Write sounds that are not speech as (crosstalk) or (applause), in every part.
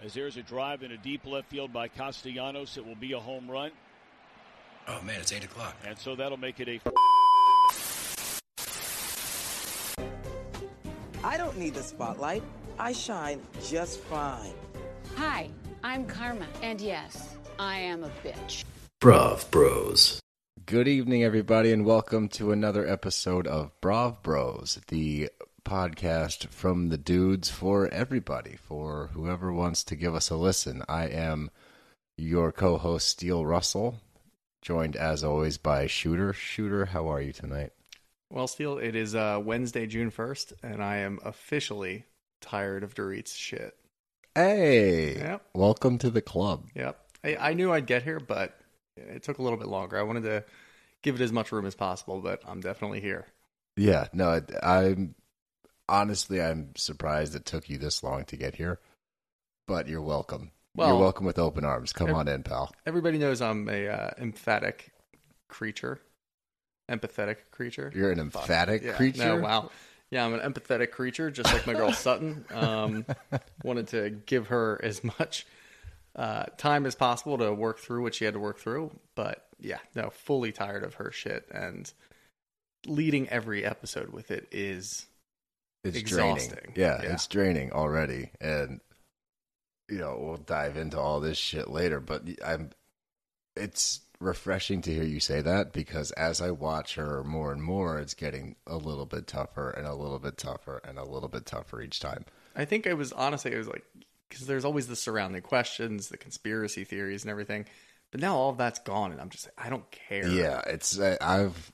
As there's a drive in a deep left field by Castellanos, it will be a home run. Oh man, it's eight o'clock. And so that'll make it a. I don't need the spotlight. I shine just fine. Hi, I'm Karma, and yes, I am a bitch. Brav Bros. Good evening, everybody, and welcome to another episode of Brav Bros, the podcast from the dudes for everybody, for whoever wants to give us a listen. I am your co host, Steele Russell, joined as always by Shooter. Shooter, how are you tonight? Well, Steele, it is uh, Wednesday, June 1st, and I am officially tired of Dorit's shit. Hey! Yep. Welcome to the club. Yep. I, I knew I'd get here, but it took a little bit longer. I wanted to give it as much room as possible, but I'm definitely here. Yeah, no, I'm honestly, I'm surprised it took you this long to get here, but you're welcome. Well, you're welcome with open arms. Come ev- on in, pal. Everybody knows I'm a uh, emphatic creature, empathetic creature. You're an emphatic Yeah, creature. No, wow. Yeah, I'm an empathetic creature, just like my girl (laughs) Sutton. Um, wanted to give her as much uh, time as possible to work through what she had to work through. But yeah, no, fully tired of her shit. And leading every episode with it is It's exhausting. draining. Yeah, Yeah. it's draining already, and you know we'll dive into all this shit later. But I'm, it's refreshing to hear you say that because as I watch her more and more, it's getting a little bit tougher and a little bit tougher and a little bit tougher each time. I think I was honestly, it was like because there's always the surrounding questions, the conspiracy theories, and everything. But now all of that's gone, and I'm just I don't care. Yeah, it's I- I've.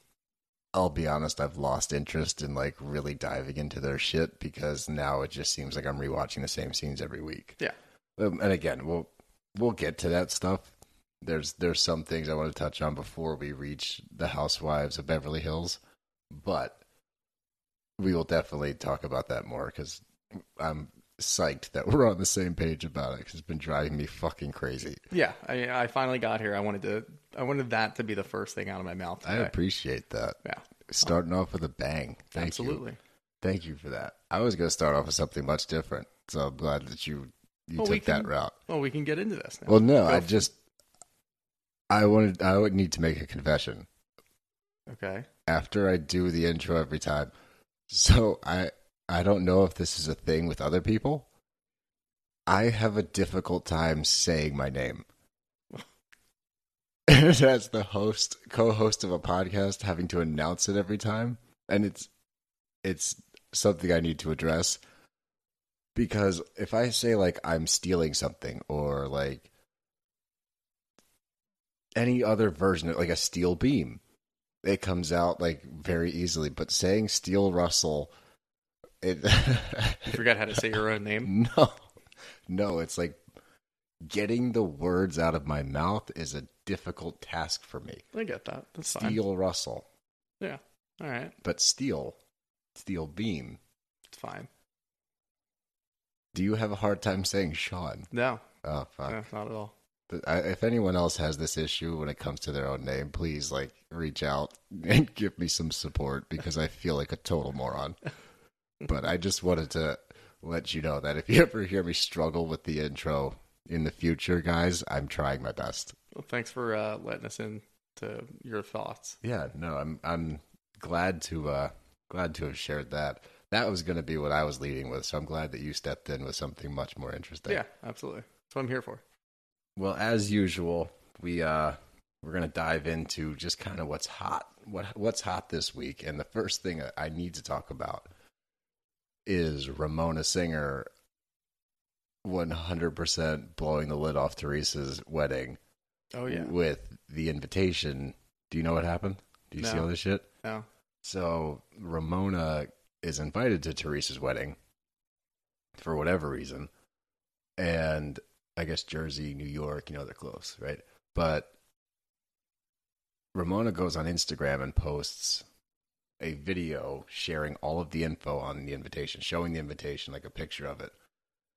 I'll be honest, I've lost interest in like really diving into their shit because now it just seems like I'm rewatching the same scenes every week. yeah. Um, and again, we'll we'll get to that stuff. There's there's some things I want to touch on before we reach the Housewives of Beverly Hills, but we will definitely talk about that more because I'm psyched that we're on the same page about it because it's been driving me fucking crazy. Yeah, I, I finally got here. I wanted to. I wanted that to be the first thing out of my mouth. I appreciate that. Yeah, Starting off with a bang. Thank absolutely. you. Thank you for that. I was going to start off with something much different, so I'm glad that you you Well, we took that route. Well, we can get into this. Now. Well, no, Go I f- just I wanted I would need to make a confession okay. after I do the intro every time. So I I don't know if this is a thing with other people. I have a difficult time saying my name. (laughs) As the host, co-host of a podcast, having to announce it every time, and it's it's something I need to address because if I say like I'm stealing something or like any other version of like a steel beam, it comes out like very easily. But saying Steele Russell, it You forgot how to say your own name. (laughs) no, no, it's like getting the words out of my mouth is a difficult task for me. I get that. That's fine. Steele Russell, Yeah. All right. but steel, steel beam. It's fine. Do you have a hard time saying Sean? No, Oh fuck. no, not at all. I, if anyone else has this issue when it comes to their own name, please like reach out and (laughs) give me some support because I feel like a total moron. (laughs) but I just wanted to let you know that if you ever hear me struggle with the intro in the future, guys, I'm trying my best. Well, thanks for uh, letting us in to your thoughts. Yeah, no, I'm I'm glad to uh glad to have shared that. That was going to be what I was leading with, so I'm glad that you stepped in with something much more interesting. Yeah, absolutely. That's what I'm here for. Well, as usual, we uh we're gonna dive into just kind of what's hot, what what's hot this week, and the first thing I need to talk about is Ramona Singer, one hundred percent blowing the lid off Teresa's wedding Oh yeah. with the invitation. Do you know what happened? Do you see all this shit? No. So Ramona is invited to Teresa's wedding for whatever reason, and I guess Jersey, New York, you know they're close, right? But Ramona goes on Instagram and posts a video sharing all of the info on the invitation, showing the invitation, like a picture of it.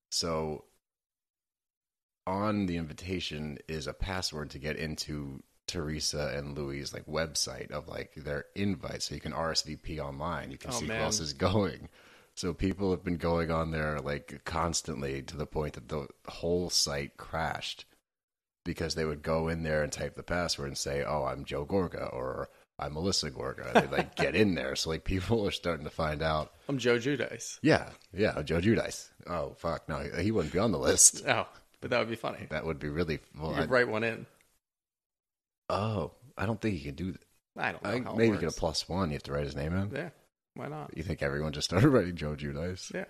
So on the invitation is a password to get into Teresa and Louis' like website of like their invite, so you can RSVP online. You can Oh, see who else is going. So people have been going on there like constantly to the point that the whole site crashed because they would go in there and type the password and say, "Oh, I'm Joe Gorga" or "I'm Melissa Gorga." They like get in there, so like people are starting to find out. I'm Joe Giudice. Yeah, yeah, Joe Giudice. Oh fuck, no, he wouldn't be on the list. (laughs) Oh, but that would be funny. That would be really. Well, you I- could write one in. oh, I don't think he can do that. I don't know. I, maybe works. get a plus one. You have to write his name in. Yeah, why not? You think everyone just started (laughs) writing Joe Giudice? Yeah,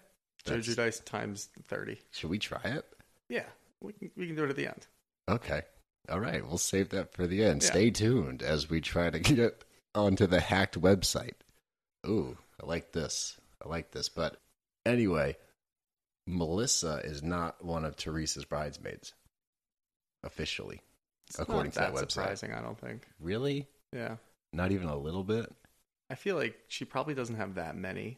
Joe That's- Giudice times thirty. Should we try it? Yeah, we can we can do it at the end. Okay. All right. We'll save that for the end. Yeah. Stay tuned as we try to get onto the hacked website. Ooh, I like this. I like this. But anyway, Melissa is not one of Teresa's bridesmaids officially, It's according to that that website. surprising. I don't think. Really? Yeah, Not even a little bit? I feel like she probably doesn't have that many.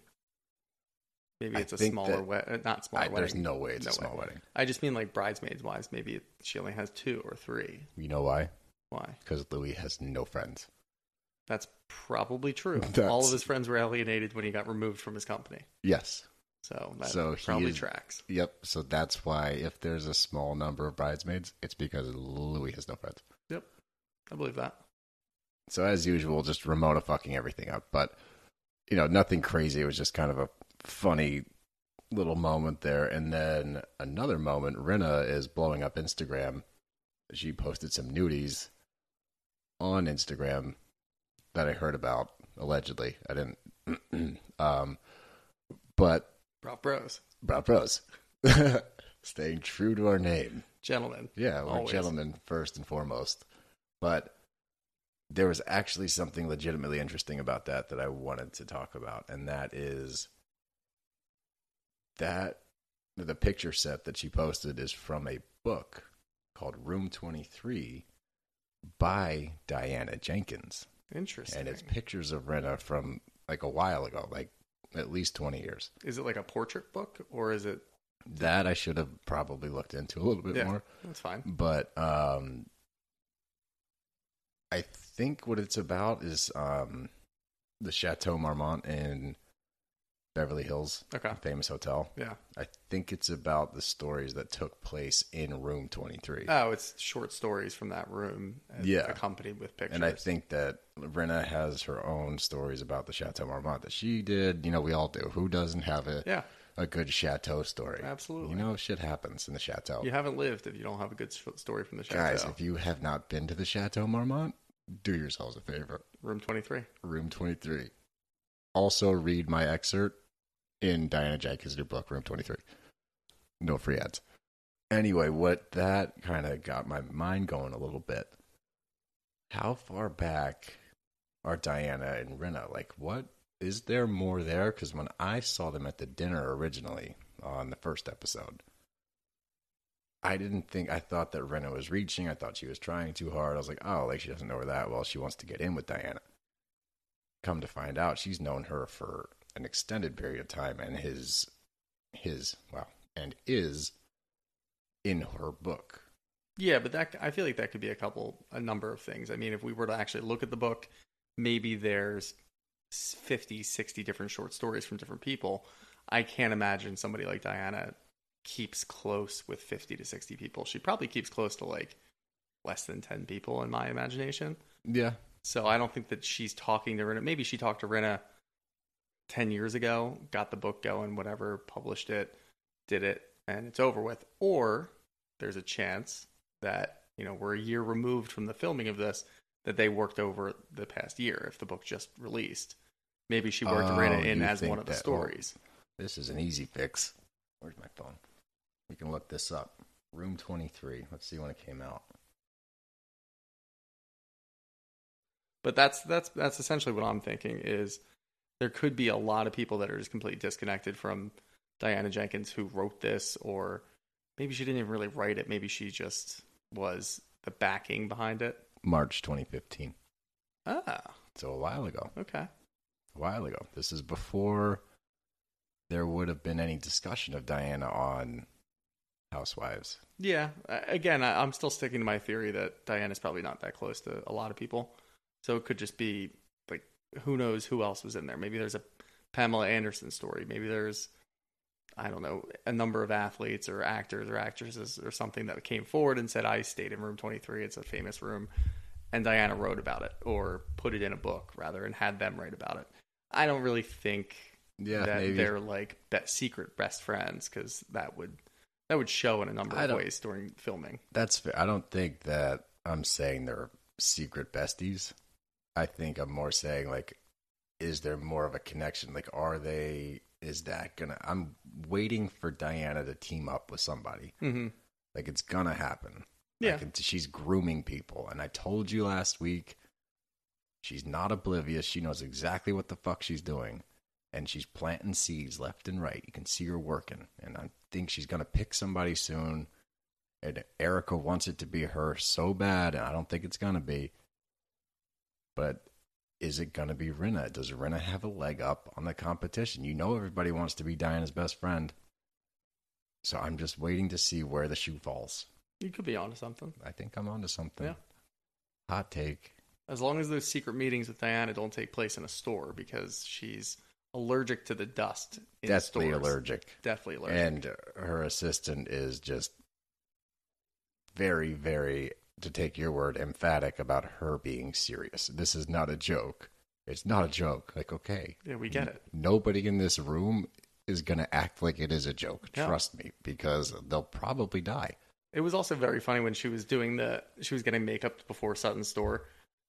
Maybe I it's a think smaller wedding. Uh, not smaller I, wedding. there's no way it's a No small way. wedding. I just mean like bridesmaids wise. Maybe she only has two or three. You know why? Why? Because Louis has no friends. That's probably true. (laughs) That's- All of his friends were alienated when he got removed from his company. Yes. So that So probably is- tracks. Yep. So that's why if there's a small number of bridesmaids, it's because Louis has no friends. Yep, I believe that. So as usual, just Ramona fucking everything up. But you know, nothing crazy. It was just kind of a funny little moment there. And then another moment, Rinna is blowing up Instagram. She posted some nudies on Instagram that I heard about allegedly. I didn't. (clears throat) um, but Rob Bros, Brown Bros, (laughs) staying true to our name. gentlemen. Yeah, we're Always. gentlemen first and foremost. But there was actually something legitimately interesting about that that I wanted to talk about, and that is that the picture set that she posted is from a book called Room 23 by Diana Jenkins. Interesting. And it's pictures of Rinna from like a while ago, like at least 20 years. Is it like a portrait book or is it? That I should have probably looked into a little bit Yeah, more. that's fine. but um I think what it's about is um the Chateau Marmont in Beverly Hills, Okay. famous hotel. Yeah. I think it's about the stories that took place in room 23. Oh, it's short stories from that room. Yeah. accompanied with pictures. and I think that Rinna has her own stories about the Chateau Marmont that she did. You know, we all do. Who doesn't have a yeah, a good chateau story? Absolutely. You know, shit happens in the chateau. you haven't lived if you don't have a good story from the chateau. Guys, if you have not been to the Chateau Marmont, do yourselves a favor. Room twenty three. Room 23. Also, read my excerpt in Diana Jenkins' new book, Room 23. No free ads. Anyway, what that kind of got my mind going a little bit. How far back are Diana and Rinna? Like, what is there more there? Because when I saw them at the dinner originally on the first episode, I didn't think I thought that Rinna was reaching. I thought she was trying too hard. I was like, oh, like she doesn't know her that well. She wants to get in with Diana. Come to find out, she's known her for an extended period of time, and his his well, and is in her book. Yeah, but that I feel like that could be a couple, a number of things. I mean, if we were to actually look at the book, maybe there's 50, 60 different short stories from different people. I can't imagine somebody like Diana keeps close with 50 to 60 people. She probably keeps close to like less than 10 people in my imagination. Yeah, So I don't think that she's talking to Rinna. Maybe she talked to Rinna 10 years ago, got the book going, whatever, published it, did it, and it's over with. Or there's a chance that, you know, we're a year removed from the filming of this, that they worked over the past year if the book just released. Maybe she worked Oh, Rinna in as one of the stories. this is an easy fix. Where's my phone? We can look this up. Room twenty three. Let's see when it came out. But that's that's that's essentially what I'm thinking is there could be a lot of people that are just completely disconnected from Diana Jenkins who wrote this or maybe she didn't even really write it, maybe she just was the backing behind it. March 2015. Ah, So a while ago. okay. A while ago. This is before there would have been any discussion of Diana on Housewives. Yeah, again, I'm still sticking to my theory that Diana's probably not that close to a lot of people. So it could just be like who knows who else was in there. Maybe there's a Pamela Anderson story. Maybe there's, I don't know, a number of athletes or actors or actresses or something that came forward and said, I stayed in room 23. It's a famous room. And Diana wrote about it or put it in a book rather and had them write about it. I don't really think Yeah, that maybe. they're like secret best friends because that would that would show in a number of ways during filming. That's fair. I don't think that I'm saying they're secret besties. I think I'm more saying like, is there more of a connection? Like, are they? Is that gonna? I'm waiting for Diana to team up with somebody. Mm-hmm. Like, it's gonna happen. Yeah. She's grooming people, and I told you last week. She's not oblivious. She knows exactly what the fuck she's doing. And she's planting seeds left and right. You can see her working. And I think she's to pick somebody soon. And Erica wants it to be her so bad. And I don't think it's to be. But is it going to be Rinna? Does Rinna have a leg up on the competition? You know, everybody wants to be Diana's best friend. So I'm just waiting to see where the shoe falls. You could be onto something. I think I'm onto something. Yeah. Hot take. As long as those secret meetings with Diana don't take place in a store because she's allergic to the dust in Deathly stores. allergic. Deathly allergic. And her assistant is just very, very, to take your word, emphatic about her being serious. This is not a joke. It's not a joke. Like, okay. yeah, we get it. Nobody in this room is going to act like it is a joke. No. Trust me, because they'll probably die. It was also very funny when she was doing the she was getting makeup before Sutton's store.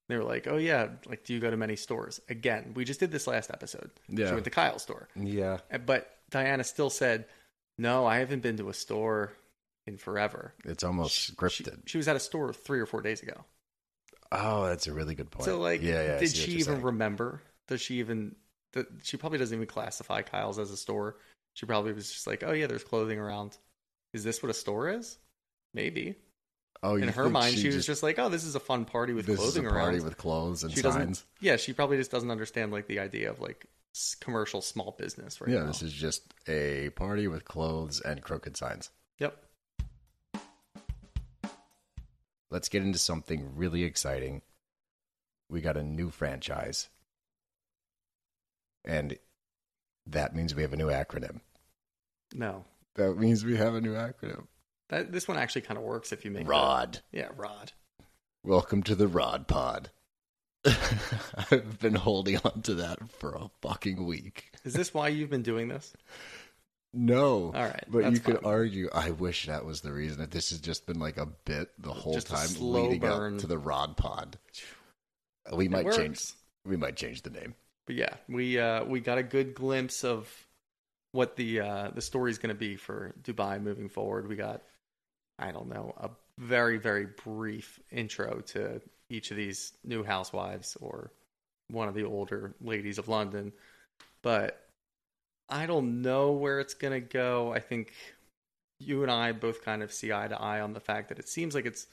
They were like, "Oh yeah, like do you go to many stores?" Again, we just did this last episode. Yeah. She went to Kyle's store. Yeah. But Diana still said, "No, I haven't been to a store in forever." It's almost She, scripted. she was at a store 3 or 4 days ago. oh, that's a really good point. So like, yeah, yeah, did she even saying. remember? Does she even? That she probably doesn't even classify Kyle's as a store. She probably was just like, "Oh yeah, there's clothing around. Is this what a store is?" Maybe oh, in her mind, she, was just like, "Oh, this is a fun party with this clothing is a party around." with clothes and she signs. Yeah, she probably just doesn't understand like the idea of like commercial small business right yeah, now. this is just a party with clothes and crooked signs. Yep. Let's get into something really exciting. We got a new franchise. And that means we have a new acronym. No, That means we have a new acronym. that this one actually kind of works if you make ROD. yeah, Rod. Welcome to the Rod Pod. (laughs) I've been holding on to that for a fucking week. Is this why you've been doing this? No. All right, But you could fine. argue, I wish that was the reason that this has just been like a bit the whole Just time leading burn. up to the Rod Pod. We It might works. change. We might change the name. But yeah, we uh, we got a good glimpse of what the uh, the story's going to be for Dubai moving forward. We got I don't know a very very brief intro to each of these new housewives or one of the older ladies of London, but I don't know where it's going to go. I think you and I both kind of see eye to eye on the fact that it seems like it's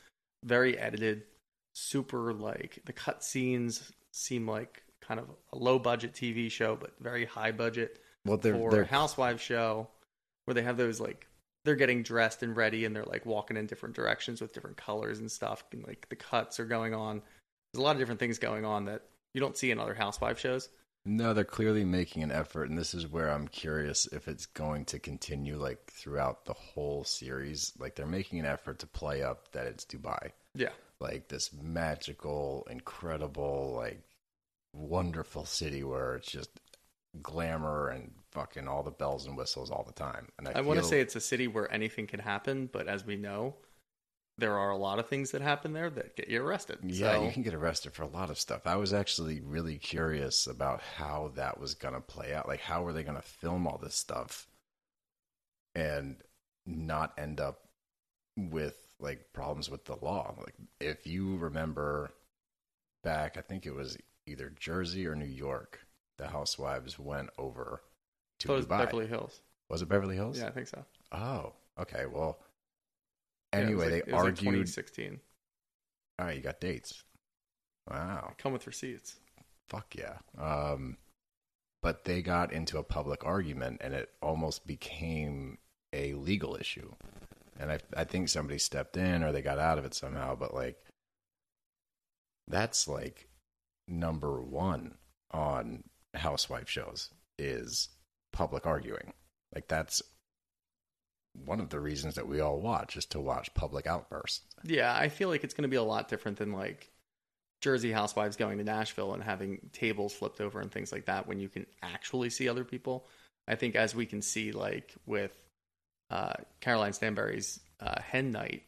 very edited, super like the cut scenes seem like kind of a low budget TV show, but very high budget Well, they're for they're a housewife show where they have those like they're getting dressed and ready and they're like walking in different directions with different colors and stuff and like the cuts are going on. There's a lot of different things going on that you don't see in other housewife shows. No, they're clearly making an effort, and this is where I'm curious if it's going to continue like throughout the whole series. Like they're making an effort to play up that it's Dubai. Yeah. like this magical, incredible, like wonderful city where it's just glamour and fucking all the bells and whistles all the time. And I, I want to say it's a city where anything can happen, but as we know, there are a lot of things that happen there that get you arrested. yeah, So- you can get arrested for a lot of stuff. I was actually really curious about how that was going to play out. Like, how were they going to film all this stuff and not end up with like problems with the law? Like, if you remember back, I think it was either Jersey or New York, the housewives went over to So it was Dubai. Beverly Hills. Was it Beverly Hills? Yeah, I think so. Oh, okay. Well, Yeah, anyway, like- they was like argued. 2016. all right, you got dates. Wow. Come with receipts. Fuck yeah. Um, but they got into a public argument and it almost became a legal issue. And I, I think somebody stepped in or they got out of it somehow. But like, that's like number one on housewife shows. is public arguing. Like that's one of the reasons that we all watch is to watch public outbursts. Yeah, I feel like it's going to be a lot different than like Jersey housewives going to Nashville and having tables flipped over and things like that when you can actually see other people. I think as we can see, like with uh, Caroline Stanbury's uh, hen night,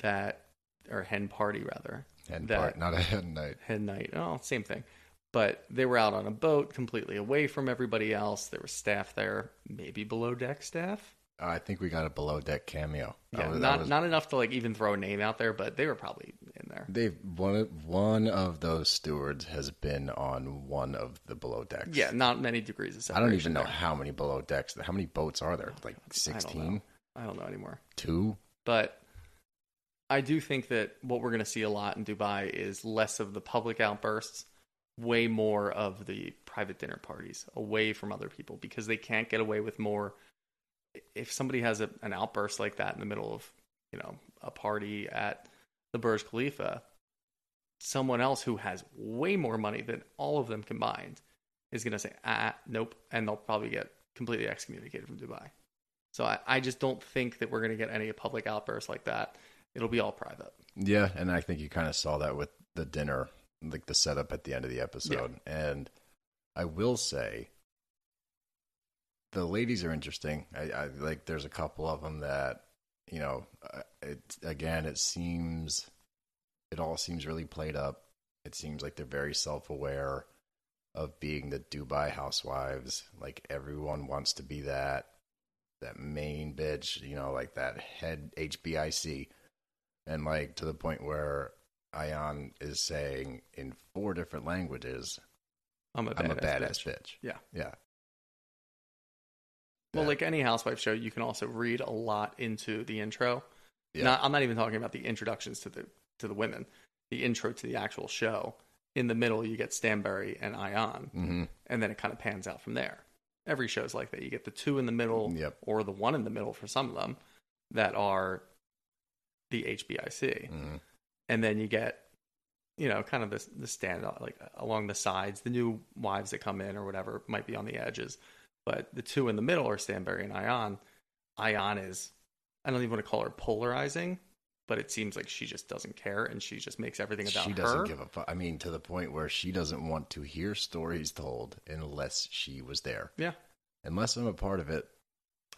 that or hen party rather, that part, not a hen night. hen night. Oh, same thing. But they were out on a boat, completely away from everybody else. There was staff there, maybe below deck staff. I think we got a below deck cameo. Yeah, was- not was- not enough to like even throw a name out there, but they were probably in there. They've one of one of those stewards has been on one of the below decks. Yeah, not many degrees of I don't even know there. how many below decks. How many boats are there? Like sixteen. I don't know anymore. two. But I do think that what we're going to see a lot in Dubai is less of the public outbursts, way more of the private dinner parties away from other people because they can't get away with more. If somebody has a, an outburst like that in the middle of, you know, a party at the Burj Khalifa, someone else who has way more money than all of them combined is going to say, ah, nope. And they'll probably get completely excommunicated from Dubai. So I, I just don't think that we're going to get any public outbursts like that. It'll be all private. Yeah, and I think you kind of saw that with the dinner, like the setup at the end of the episode. And I will say, the ladies are interesting. I, I like. There's a couple of them that you know. uh, It again, it seems, it all seems really played up. It seems like they're very self-aware of being the Dubai housewives. Like everyone wants to be that that main bitch, you know, like that head HBIC and like to the point where Ayan is saying in four different languages, I'm a badass, "I'm a badass bitch. bitch." Yeah. Yeah, Well, like any housewife show, you can also read a lot into the intro. Yeah. Not, I'm not even talking about the introductions to the to the women. The intro to the actual show. In the middle, you get Stanbury and Ayan, hmm and then it kind of pans out from there. Every show's like that. You get the two in the middle, Yep. or the one in the middle for some of them that are the HBIC. hmm and then you get you know kind of the the stand like along the sides the new wives that come in or whatever might be on the edges but the two in the middle are stanbury and ayan ayan is i don't even want to call her polarizing but it seems like she just doesn't care and she just makes everything about her. She doesn't her give a fuck. I mean, to the point where she doesn't want to hear stories told unless she was there. yeah Unless I'm a part of it,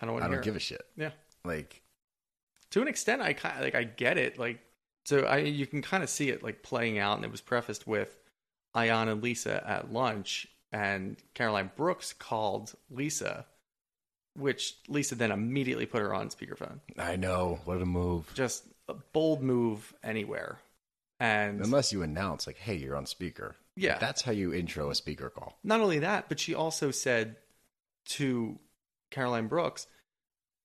i don't want I don't give it. a shit. yeah Like, to an extent i kind like i get it like so i you can kind of see it like playing out and it was prefaced with ayan and lisa at lunch and caroline brooks called lisa which lisa then immediately put her on speakerphone I know what a move. just a bold move anywhere and Unless you announce, like, "Hey, you're on speaker." Yeah. that's how you intro a speaker call. not only that but she also said to caroline brooks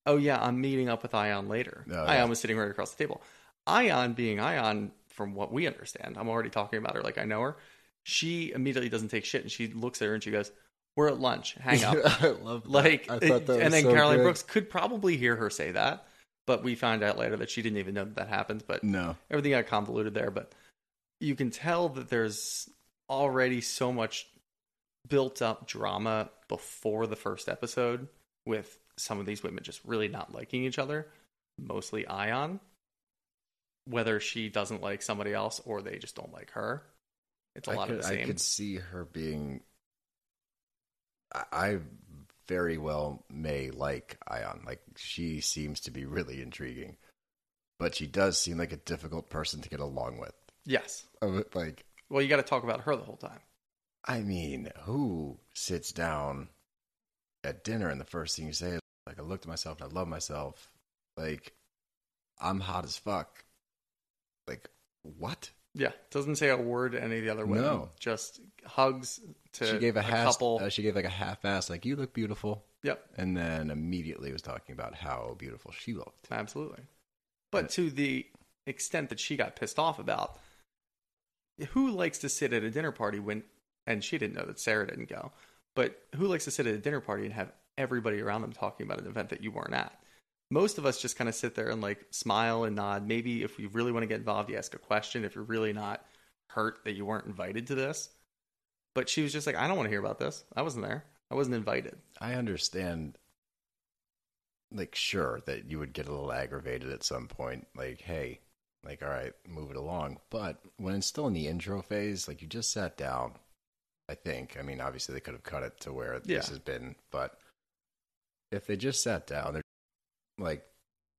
oh yeah i'm meeting up with ayan later Oh, ayan yeah. was sitting right across the table ayan being ayan from what we understand i'm already talking about her like i know her she immediately doesn't take shit and she looks at her and she goes we're at lunch hang up (laughs) I love that. like I thought that and then so caroline good. brooks could probably hear her say that but we found out later that she didn't even know that that happened but No, everything got convoluted there, but you can tell that there's already so much built up drama before the first episode with some of these women just really not liking each other, mostly Ayan. Whether she doesn't like somebody else or they just don't like her. It's a I lot could, of the I could see her being. I, I very well may like Ayan. Like she seems to be really intriguing, but she does seem like a difficult person to get along with. Yes. Like, Well, you got to talk about her the whole time. I mean, who sits down at dinner and the first thing you say is like, "I looked at myself and I love myself." Like, I'm hot as fuck. Like, what? Yeah, doesn't say a word to any of the other women. No. Just hugs to she gave a, half. couple. Uh, she gave like a half-ass, like, "You look beautiful." yep. and then immediately was talking about how beautiful she looked. Absolutely. But to the extent that she got pissed off about, who likes to sit at a dinner party when, and she didn't know that Sarah didn't go, but who likes to sit at a dinner party and have everybody around them talking about an event that you weren't at? Most of us just kind of sit there and like smile and nod. Maybe if you really want to get involved, you ask a question. If you're really not hurt that you weren't invited to this. But she was just like, I don't want to hear about this. I wasn't there. I wasn't invited. I understand, like, sure, that you would get a little aggravated at some point. Like, hey, like, all right, move it along. But when it's still in the intro phase, like, you just sat down, I think. I mean, obviously, they could have cut it to where Yeah. this has been, but if they just sat down, they're like,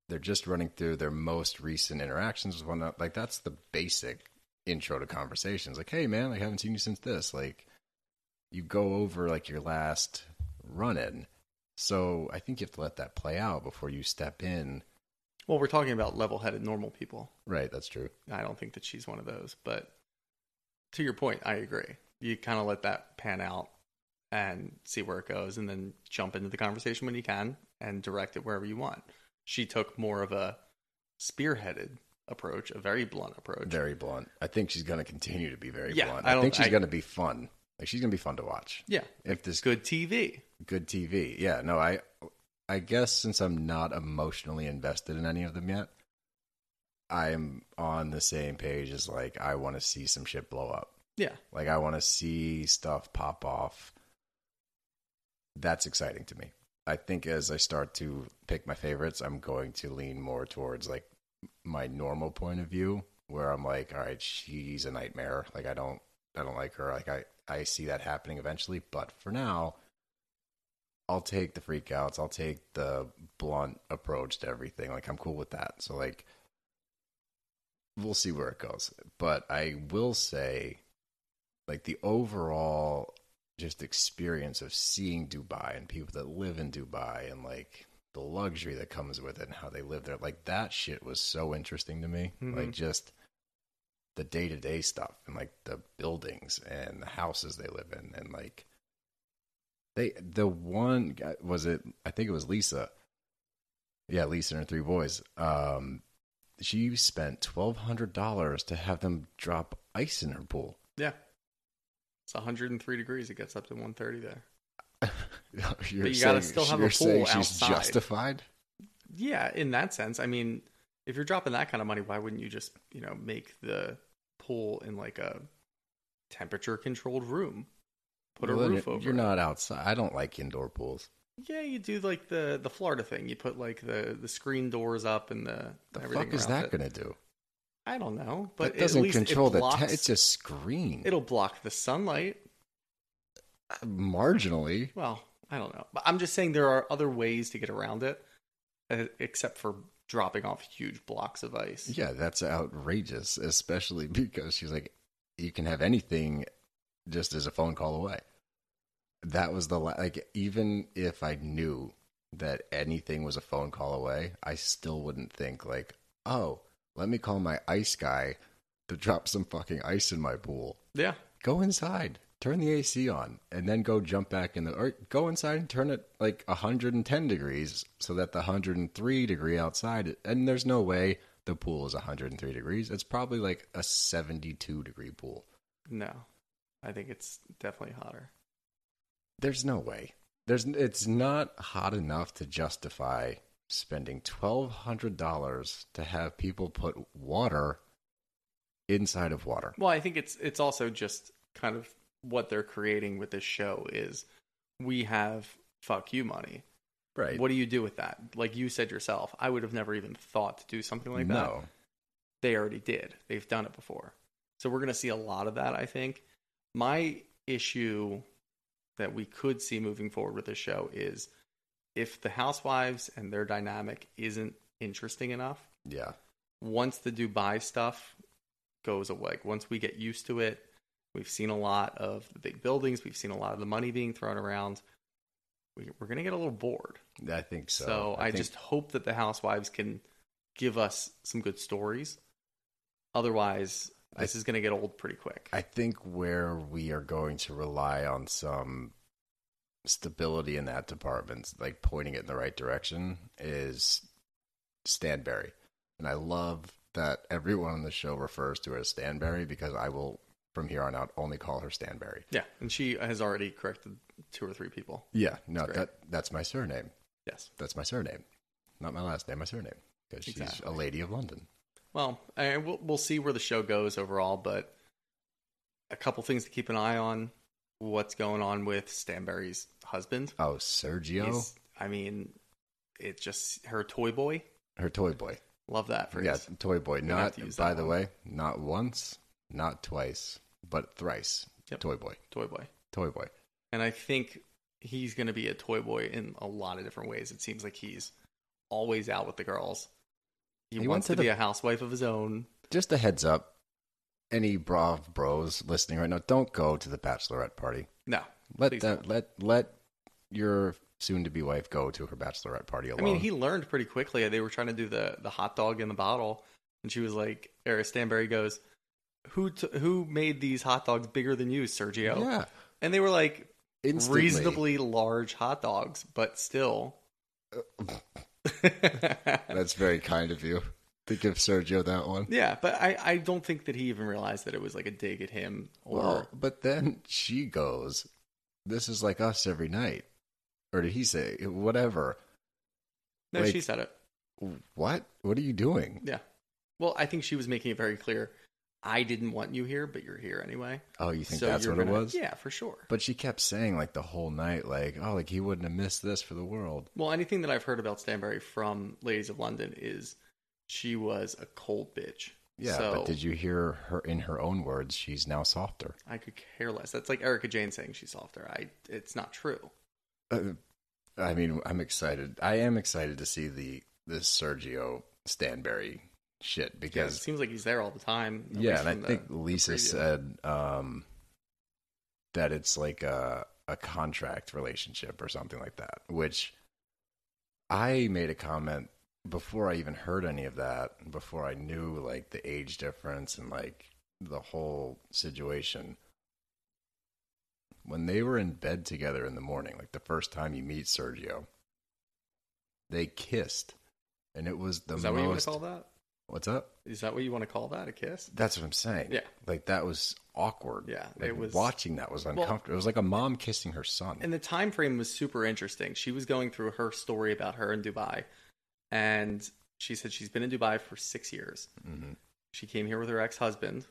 they're just running through their most recent interactions with one another. Like, that's the basic intro to conversations. Like, hey, man, I haven't seen you since this. Like, you go over like your last run in. So I think you have to let that play out before you step in. Well, we're talking about level-headed normal people. Right, that's true. I don't think that she's one of those. But to your point, I agree. You kind of let that pan out and see where it goes, and then jump into the conversation when you can and direct it wherever you want. She took more of a spearheaded approach, a very blunt approach. Very blunt. I think she's going to continue to be very Yeah, blunt. I I, think she's I- going to be fun. Like she's going to be fun to watch. yeah, If this good TV. good TV. Yeah, no, I I guess since I'm not emotionally invested in any of them yet, I'm on the same page as like I want to see some shit blow up. Yeah, Like I want to see stuff pop off. That's exciting to me. I think as I start to pick my favorites, I'm going to lean more towards like my normal point of view where I'm like, all right, she's a nightmare. Like I don't I don't like her. Like I I see that happening eventually, but for now I'll take the freakouts. I'll take the blunt approach to everything. Like I'm cool with that. So like we'll see where it goes. But I will say like the overall just experience of seeing Dubai and people that live in Dubai and like the luxury that comes with it and how they live there. Like that shit was so interesting to me. Mhm. Like just the day to day stuff and like the buildings and the houses they live in and like they the one guy was it I think it was Lisa. Yeah, Lisa and her three boys. Um she spent twelve hundred dollars to have them drop ice in her pool. yeah. It's 103 degrees. It gets up to 130 there. (laughs) you're you gotta still have a pool saying she's outside. justified. Yeah, in that sense. I mean, if you're dropping that kind of money, why wouldn't you just, you know, make the pool in like a temperature controlled room? Put Well, a roof over. You're it. not outside. I don't like indoor pools. Yeah, you do like the the Florida thing. You put like the the screen doors up and the The fuck is that it. going to do? I don't know, but it doesn't at least control it the. blocks, Te- it's a screen. it'll block the sunlight. marginally. Well, I don't know, but I'm just saying there are other ways to get around it, uh, except for dropping off huge blocks of ice. Yeah, that's outrageous, especially (laughs) because she's like, you can have anything just as a phone call away. That was the la- like even if I knew that anything was a phone call away, I still wouldn't think like, "Oh, let me call my ice guy to drop some fucking ice in my pool." Yeah, Go inside, turn the AC on, and then go jump back in the or go inside and turn it like 110 degrees so that the 103 degree outside and there's no way the pool is 103 degrees. It's probably like a 72 degree pool. no, I think it's definitely hotter. There's no way. There's it's not hot enough to justify spending $1200 to have people put water inside of water. Well, I think it's it's also just kind of what they're creating with this show is we have fuck you money. Right. What do you do with that? Like you said yourself, I would have never even thought to do something like that. no. They already did. They've done it before. So we're going to see a lot of that, I think. My issue that we could see moving forward with this show is if the housewives and their dynamic isn't interesting enough, Yeah. once the Dubai stuff goes away, once we get used to it, we've seen a lot of the big buildings, we've seen a lot of the money being thrown around. We, we're going to get a little bored. I think so. So, I, think- just hope that the housewives can give us some good stories. Otherwise, this is going to get old pretty quick. I think where we are going to rely on some stability in that department, like pointing it in the right direction, is Stanbury. And I love that everyone on the show refers to her as Stanbury because I will, from here on out, only call her Stanbury. yeah, and she has already corrected two or three people. Yeah, no, that that's my surname. Yes. That's my surname, not my last name. My surname because she's Exactly. a lady of London. Well, I, we'll we'll see where the show goes overall, but a couple things to keep an eye on. What's going on with Stanbury's husband. Oh, Sergio, He's- I mean, it's just her toy boy. her toy boy. Love that phrase. Yeah, toy boy. Gonna Not to by the one. way, not once, not twice, but thrice. Yep. Toy boy, Toy boy. toy boy. And I think he's going to be a toy boy in a lot of different ways. It seems like he's always out with the girls. He, He wants to to, be a housewife of his own. Just a heads up, any brav bros listening right now, don't go to the bachelorette party. No, Let let let your soon to be wife go to her bachelorette party I mean, he learned pretty quickly. They were trying to do the the hot dog in the bottle, and she was like, or Stanbury goes, "Who t- who made these hot dogs bigger than you, Sergio?" yeah, And they were like instantly. reasonably large hot dogs, but still. (laughs) That's very kind of you to give Sergio that one. yeah, but I, I don't think that he even realized that it was like a dig at him or Well, but then she goes, "This is like us every night," or did he say whatever? no, like- she said it. What? What are you doing? Yeah. Well, I think she was making it very clear. I didn't want you here, but you're here anyway. Oh, you think So that's what gonna- it was? Yeah, for sure. But she kept saying like the whole night, like, "Oh, like he wouldn't have missed this for the world." Well, anything that I've heard about Stanbury from Ladies of London is she was a cold bitch. Yeah, So but did you hear her in her own words? She's now softer. I could care less. That's like Erica Jayne saying she's softer. I it's not true. Uh, I mean, I'm excited. I am excited to see the this Sergio Stanbury shit Yeah, it seems like he's there all the time. yeah, and I the- think Lisa said um, that it's like a a contract relationship or something like that. Which I made a comment before I even heard any of that, before I knew like the age difference and like the whole situation. When they were in bed together in the morning, like the first time you meet Sergio, they kissed, and it was the Is that what you want to call that? What's up? Is that what you want to call that? A kiss? That's what I'm saying. Yeah. Like that was awkward. Yeah, Like, it was- watching that was uncomfortable. it was like a mom kissing her son. And the time frame was super interesting. She was going through her story about her in Dubai, and she said she's been in Dubai for six years. hmm She came here with her ex husband,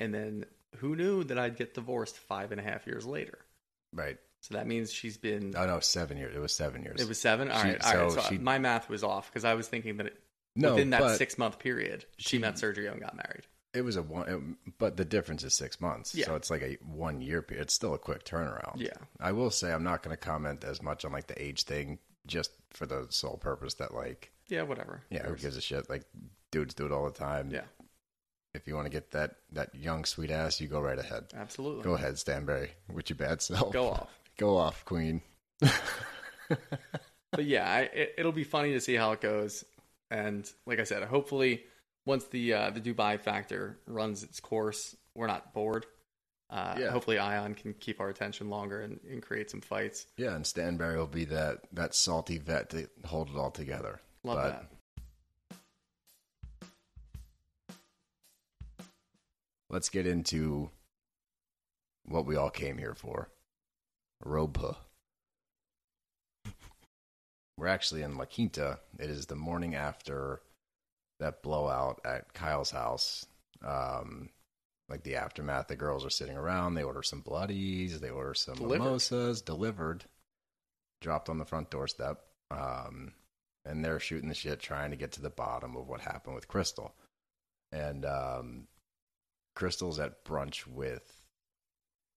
and then who knew that I'd get divorced five and a half years later? Right. So that means she's been. Oh no, seven years. It was seven years. It was seven. All She- right, all right. so So, she- my math was off because I was thinking that it, no, within that six month period, she met Sergio and got married. It was a one, it- but the difference is six months. Yeah. So it's like a one year period. It's still a quick turnaround. Yeah. I will say I'm not going to comment as much on like the age thing, just for the sole purpose that like, Yeah, whatever. yeah, who gives a shit? Like dudes do it all the time. Yeah, If you want to get that that young sweet ass, you go right ahead. absolutely. Go ahead, Stanbury, with your bad self. Go off. (laughs) Go off, Queen. (laughs) but yeah, I, it, it'll be funny to see how it goes. And like I said, hopefully, once the uh, the Dubai factor runs its course, we're not bored. Uh, Yeah. Hopefully, Ayan can keep our attention longer and, and create some fights. Yeah, and Stanbury will be that that salty vet to hold it all together. Love But that. Let's get into what we all came here for. Ropa. (laughs) We're actually in La Quinta. It is the morning after that blowout at Kyle's house. Um, like the aftermath, the girls are sitting around. They order some bloodies. They order some Delivered. mimosas. Delivered. Dropped on the front doorstep. Um, and they're shooting the shit, trying to get to the bottom of what happened with Crystal. And um, Crystal's at brunch with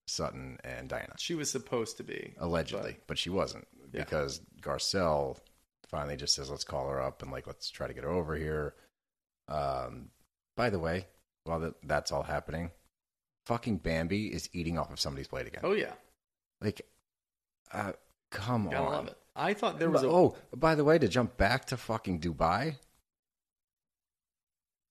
Sutton and Diana, She was supposed to be allegedly, but, she wasn't Yeah. because Garcelle finally just says, "Let's call her up and like let's try to get her over here." Um, by the way, while that, that's all happening, fucking Bambi is eating off of somebody's plate again. Oh yeah, Like, uh, come gotta on. love it. I thought there was a oh, by the way, to jump back to fucking Dubai,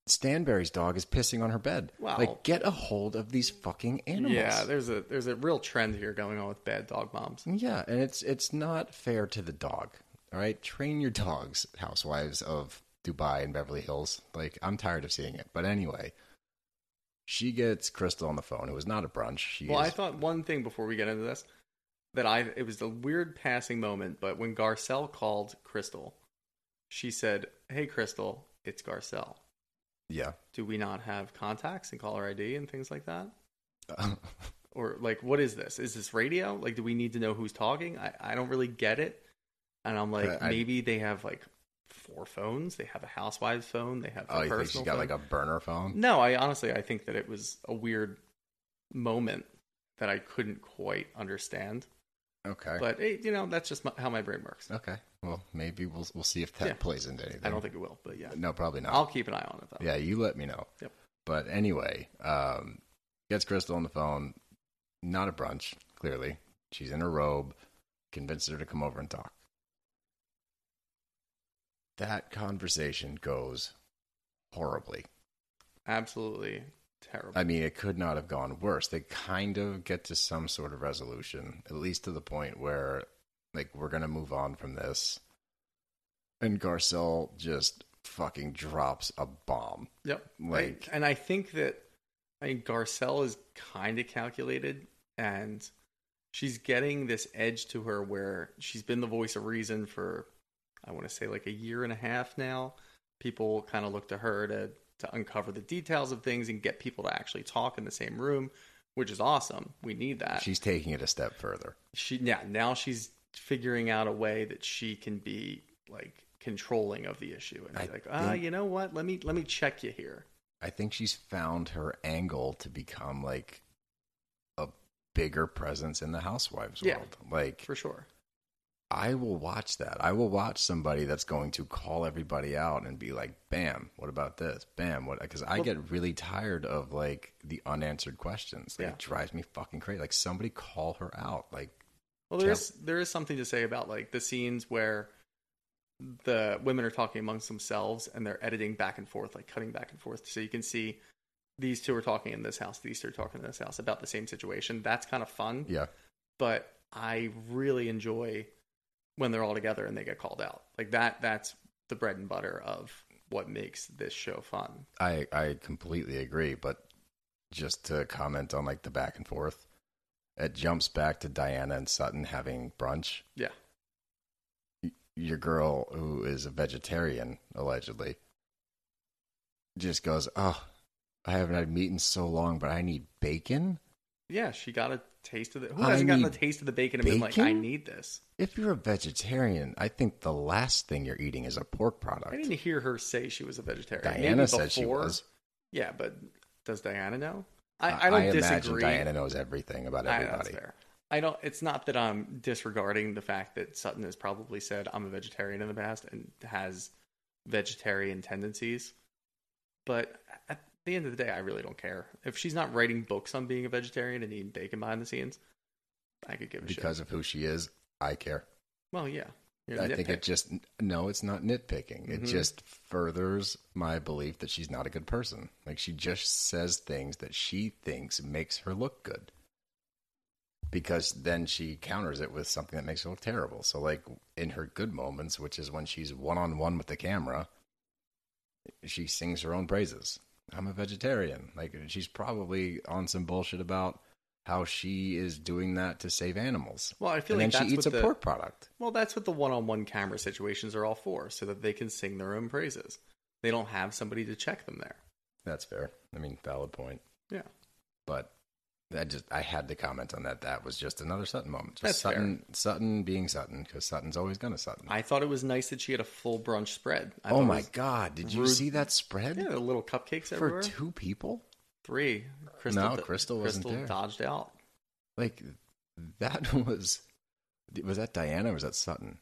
Stanbury's dog is pissing on her bed. Wow. Like, get a hold of these fucking animals. yeah. There's a there's a real trend here going on with bad dog moms. Yeah, and it's it's not fair to the dog. All right, train your dogs, housewives of Dubai and Beverly Hills. Like, I'm tired of seeing it. But anyway, she gets Crystal on the phone. It was not a brunch. She Well, is, I thought one thing before we get into this that I it was a weird passing moment, but when Garcelle called Crystal, she said, "Hey, Crystal, it's Garcelle. yeah. Do we not have contacts and caller ID and things like that?" (laughs) or like what is this? Is this radio? Like, do we need to know who's talking? I, I don't really get it. And I'm like, I- maybe they have like four phones. They have a housewife's phone. They have a Oh, you personal think she's got phone. like a burner phone? No, I honestly I think that it was a weird moment that I couldn't quite understand. Okay. But it, you know, that's just my, how my brain works. okay. Well, maybe we'll we'll see if that Yeah. plays into anything. I don't think it will, but yeah, No, probably not. I'll keep an eye on it though. Yeah, you let me know. Yep. But anyway, um, gets Crystal on the phone. Not a brunch, clearly. She's in a robe. Convinces her to come over and talk. That conversation goes horribly. Absolutely terrible. I mean, it could not have gone worse. They kind of get to some sort of resolution, at least to the point where, like, we're going to move on from this. And Garcelle just fucking drops a bomb. Yep. Like- and I think that I mean Garcelle is kind of calculated and she's getting this edge to her where she's been the voice of reason for I want to say like a year and a half now. People kind of look to her to to uncover the details of things and get people to actually talk in the same room, which is awesome. We need that. She's taking it a step further. she yeah, now she's figuring out a way that she can be like controlling of the issue and be like, ah, think- you know what? Let me let me check you here. I think she's found her angle to become like a bigger presence in the housewives Yeah. world. Like For sure. I will watch that. I will watch somebody that's going to call everybody out and be like, "Bam, what about this? Bam, what?" Because I Well- get really tired of like the unanswered questions. Like, Yeah. It drives me fucking crazy. Like somebody call her out. Like Well, there is there is something to say about like the scenes where the women are talking amongst themselves and they're editing back and forth, like cutting back and forth, so you can see these two are talking in this house, these two are talking in this house about the same situation. That's kind of fun, yeah, but I really enjoy when they're all together and they get called out. Like that. That's the bread and butter of what makes this show fun. I I completely agree. But just to comment on like the back and forth, it jumps back to Diana and Sutton having brunch. Yeah. your girl who is a vegetarian allegedly just goes oh i haven't had meat in so long but i need bacon Yeah, she got a taste of the. Who I hasn't gotten a taste of the bacon and been like, I need this? if you're a vegetarian i think the last thing you're eating is a pork product I didn't hear her say she was a vegetarian. diana Maybe said she before. was Yeah, but does Diana know? I, I don't imagine disagree. diana knows everything about I- that's everybody fair. I don't. It's not that I'm disregarding the fact that Sutton has probably said I'm a vegetarian in the past and has vegetarian tendencies. But at the end of the day, I really don't care if she's not writing books on being a vegetarian and eating bacon behind the scenes. I could give a shit. because of who she is i care Well, yeah. I think it just no it's not nitpicking it Mhm. just furthers my belief that she's not a good person like she just says things that she thinks makes her look good because then she counters it with something that makes her look terrible so like in her good moments which is when she's one-on-one with the camera she sings her own praises i'm a vegetarian like she's probably on some bullshit about how she is doing that to save animals Well, I feel and like she eats a the, pork product Well, that's what the one-on-one camera situations are all for, so that they can sing their own praises. They don't have somebody to check them there. That's fair. I mean, valid point. Yeah. But I just I had to comment on that. That was just another Sutton moment. Just That's Sutton, Sutton being Sutton because Sutton's always gonna Sutton. I thought it was nice that she had a full brunch spread. I oh my god! Did you rude- see that spread Yeah, the little cupcakes for everywhere. two people? Three. Crystal, No, Crystal wasn't Crystal there. dodged out. Like that (laughs) was was that Diana or was that Sutton?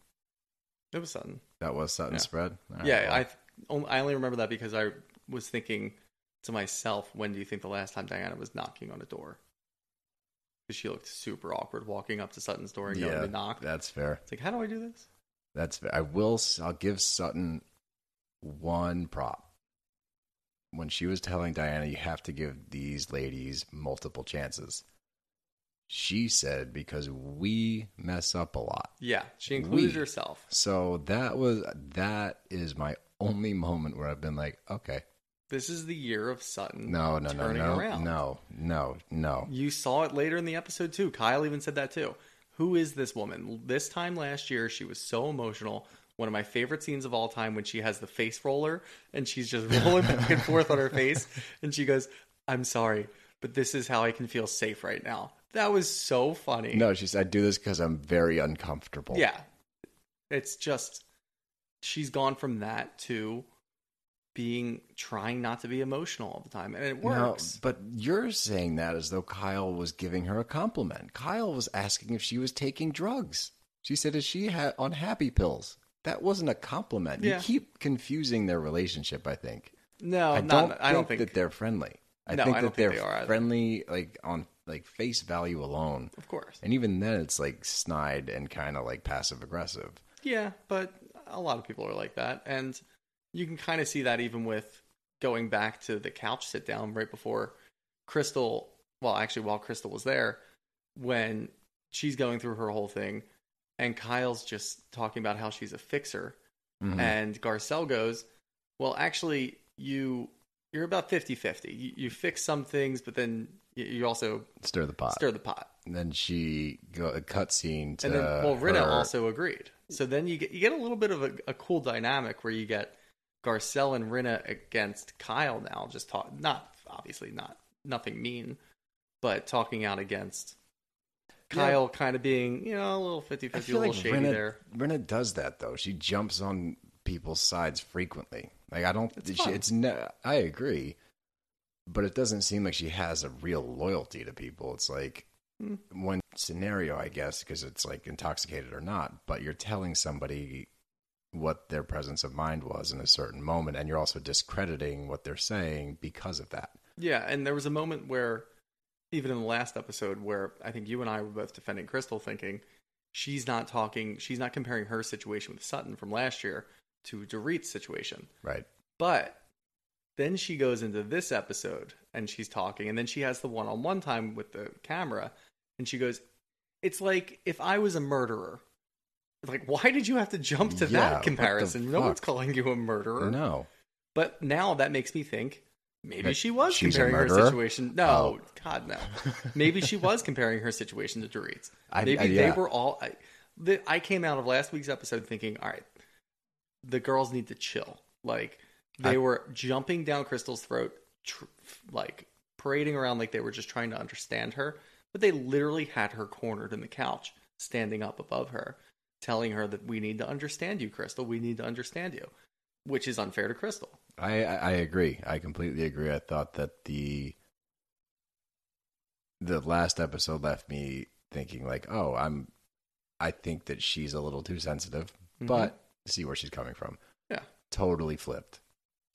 It was Sutton. That was Sutton's Yeah. spread. Right, yeah, well, I oh, I only remember that because I was thinking to myself, when do you think the last time Diana was knocking on a door? Because she looked super awkward walking up to Sutton's door and going yeah, to knock. that's fair. It's like, how do I do this? That's fair. I will. I'll give Sutton one prop. When she was telling Diana, you have to give these ladies multiple chances. She said because we mess up a lot. Yeah, she included We- herself. So that was that is my only moment where I've been like, okay, This is the year of Sutton. no, no, no, no, around. no, no, no. You saw it later in the episode too. Kyle even said that too. Who is this woman? This time last year, she was so emotional. One of my favorite scenes of all time when she has the face roller and she's just rolling back and forth on her face, (laughs) and she goes, "I'm sorry, but this is how I can feel safe right now. That was so funny. No, she said, I do this because I'm very uncomfortable. Yeah. It's just she's gone from that to being trying not to be emotional all the time and it No, works. but you're saying that as though Kyle was giving her a compliment. Kyle was asking if she was taking drugs. She said, "Is she ha- on happy pills?" That wasn't a compliment. Yeah. You keep confusing their relationship. I think. no, I not, don't. I don't think that they're friendly. I No, think I that think they're they are friendly, like on like face value alone. of course. And even then, it's like snide and kind of like passive aggressive. Yeah, but a lot of people are like that and you can kind of see that even with going back to the couch sit down right before Crystal, well actually while Crystal was there when she's going through her whole thing and Kyle's just talking about how she's a fixer Mhm. and Garcelle goes, "Well, actually, you you're about 50-50. You, you fix some things, but then you, you also Stir the pot. stir the pot." And then she go a cutscene to and then, well, Rita her- also agreed. So then you get you get a little bit of a, a cool dynamic where you get Garcelle and Rinna against Kyle now, just talk not obviously not nothing mean, but talking out against Kyle kind of being, you know, a little 50 I 50, a little like shady Rinna, there. Rinna does that though. She jumps on people's sides frequently. Like I don't. It's she, it's no. I agree, but it doesn't seem like she has a real loyalty to people. It's like Hmm. one scenario, I guess, because it's like intoxicated or not. But you're telling somebody what their presence of mind was in a certain moment, and you're also discrediting what they're saying because of that. Yeah, and there was a moment where, even in the last episode, where I think you and I were both defending Crystal, thinking she's not talking, she's not comparing her situation with Sutton from last year to Dorit's situation. Right. But then she goes into this episode and she's talking, and then she has the one on one time with the camera, and she goes, It's like if I was a murderer. Like, why did you have to jump to Yeah, that comparison? No one's calling you a murderer. No. But now that makes me think maybe That she was comparing her situation. No, Oh. God, no. (laughs) maybe she was comparing her situation to Dorit's. I- Maybe I- they yeah. were all. I, the, I came out of last week's episode thinking, all right, the girls need to chill. Like they I- were jumping down Crystal's throat, tr- like parading around like they were just trying to understand her, but they literally had her cornered in the couch, standing up above her, telling her that we need to understand you, Crystal. We need to understand you, which is unfair to Crystal. I, I agree. I completely agree. I thought that the the last episode left me thinking like, oh, I'm I think that she's a little too sensitive, Mhm. but see where she's coming from. Yeah. Totally flipped.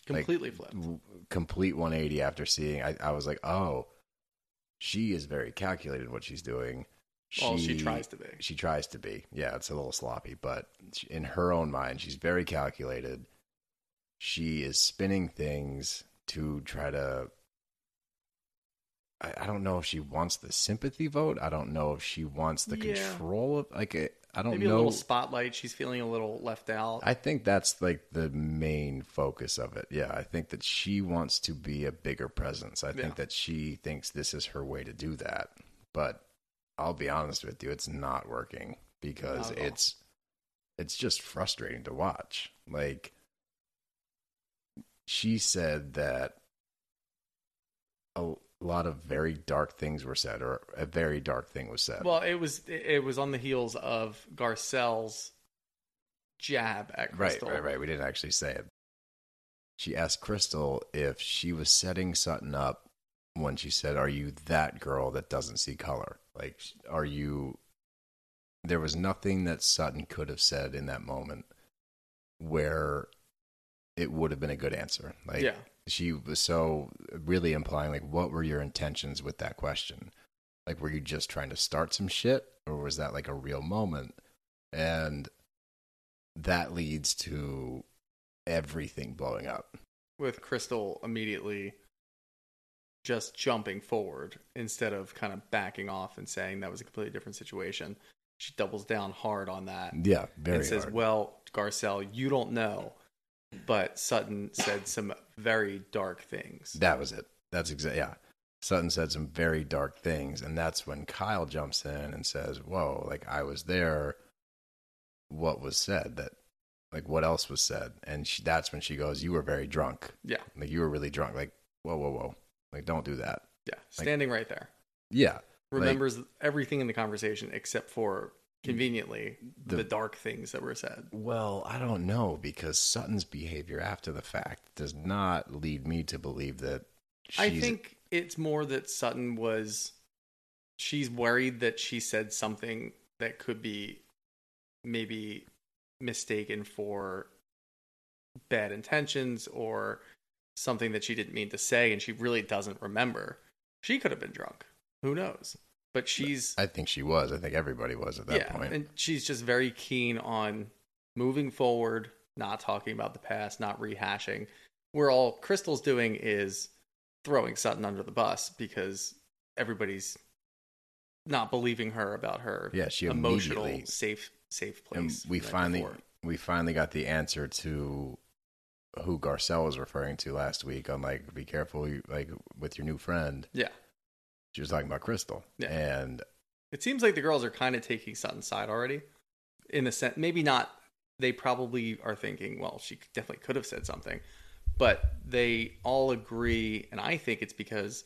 Like, Completely flipped. w- Complete 180 after seeing I, I was like, oh, she is very calculated what she's doing. Well, she tries to be. She tries to be. Yeah, it's a little sloppy, but she- in her own mind, she's very calculated. She is spinning things to try to. I, I don't know if she wants the sympathy vote. I don't know if she wants the Yeah. control of. Like, it, I don't Maybe a little spotlight. She's feeling a little left out. I think that's like the main focus of it. Yeah, I think that she wants to be a bigger presence. I think that she thinks this is her way to do that. But I'll be honest with you, it's not working because Not it's it's just frustrating to watch. Like she said that a lot of very dark things were said or a very dark thing was said. well, it was it was on the heels of Garcelle's jab at Right, right, right. We didn't actually say it. She asked Crystal if she was setting Sutton up when she said, Are you that girl that doesn't see color? Like, are you. There was nothing that Sutton could have said in that moment where it would have been a good answer. Like, yeah, she was so really implying, like, what were your intentions with that question? Like, were you just trying to start some shit, or was that like a real moment? And that leads to everything blowing up. with Crystal immediately just jumping forward instead of kind of backing off and saying that was a completely different situation. She doubles down hard on that Yeah, very and says, hard. "Well, Garcelle, you don't know, but Sutton said some very dark things." that was it. That's exactly yeah. Sutton said some very dark things, and that's when Kyle jumps in and says, "Whoa, like I was there. What was said? That like what else was said?" And she, that's when she goes, "You were very drunk. yeah, Like you were really drunk. Like whoa, whoa, whoa. Like don't do that." Yeah, standing right there. Yeah. Like, Remembers everything in the conversation except for conveniently the, The- dark things that were said. well, I don't know because Sutton's behavior after the fact does not lead me to believe that I think it's more that Sutton was she's worried that she said something that could be maybe mistaken for bad intentions or something that she didn't mean to say and she really doesn't remember. She could have been drunk. Who knows? But she's I think she was. I think everybody was at that yeah, point. and she's just very keen on moving forward, not talking about the past, not rehashing. Where all Crystal's doing is throwing Sutton under the bus because everybody's not believing her about her Yeah, she emotional safe safe and place. we the finally before. we finally got the answer to who Garcelle was referring to last week on like be careful like with your new friend. yeah. She was talking about Crystal. Yeah. And It seems like the girls are kind of taking Sutton's side already. In the sense, maybe not. They probably are thinking, well, she definitely could have said something, but they all agree, and I think it's because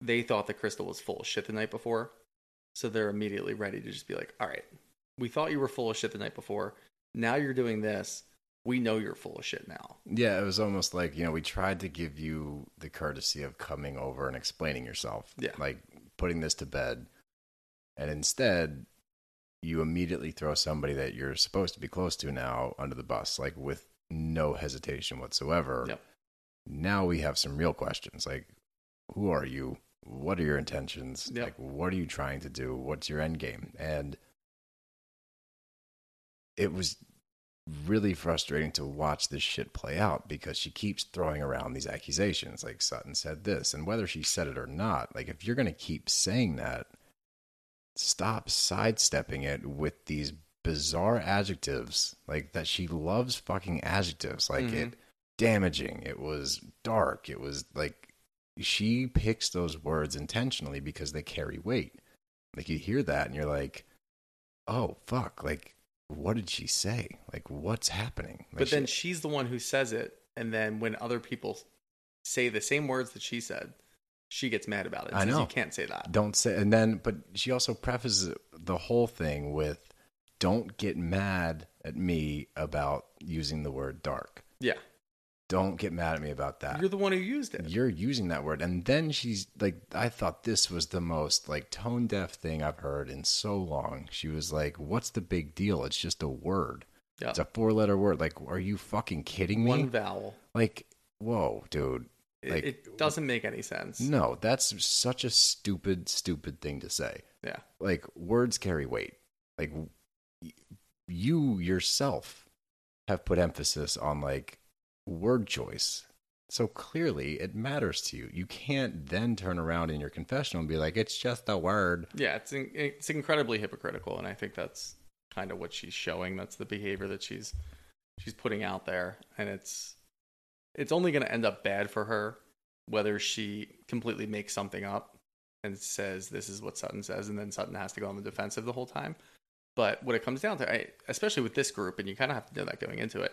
they thought that Crystal was full of shit the night before, so they're immediately ready to just be like, all right, we thought you were full of shit the night before. Now you're doing this. We know you're full of shit now. yeah, it was almost like, you know, we tried to give you the courtesy of coming over and explaining yourself. Yeah. Like putting this to bed. And instead you immediately throw somebody that you're supposed to be close to now under the bus, like with no hesitation whatsoever. Yep. Now we have some real questions like who are you? What are your intentions? Yep. Like what are you trying to do? What's your end game? And it was really frustrating to watch this shit play out because she keeps throwing around these accusations like Sutton said this and whether she said it or not like if you're going to keep saying that stop sidestepping it with these bizarre adjectives like that she loves fucking adjectives like Mhm. it damaging it was dark it was like she picks those words intentionally because they carry weight like you hear that and you're like oh fuck like what did she say like what's happening like But then she- she's the one who says it, and then when other people say the same words that she said, she gets mad about it. I know. you can't say that. don't say and then but she also prefaces the whole thing with don't get mad at me about using the word dark Yeah, don't get mad at me about that. You're the one who used it. you're using that word. And then she's like i thought this was the most like tone deaf thing i've heard in so long. She was like what's the big deal? It's just a word. Yeah. it's a four letter word. Like are you fucking kidding me? One vowel. like whoa dude. Like- it doesn't make any sense. no that's such a stupid stupid thing to say. Yeah, like words carry weight. Like you yourself have put emphasis on like word choice so clearly it matters to you you can't then turn around in your confessional and be like it's just a word yeah. It's in, it's incredibly hypocritical, and I think that's kind of what she's showing. That's the behavior that she's she's putting out there, and it's it's only going to end up bad for her whether she completely makes something up and says this is what Sutton says, and then Sutton has to go on the defensive the whole time. But what it comes down to, I, especially with this group, and you kind of have to know that going into it,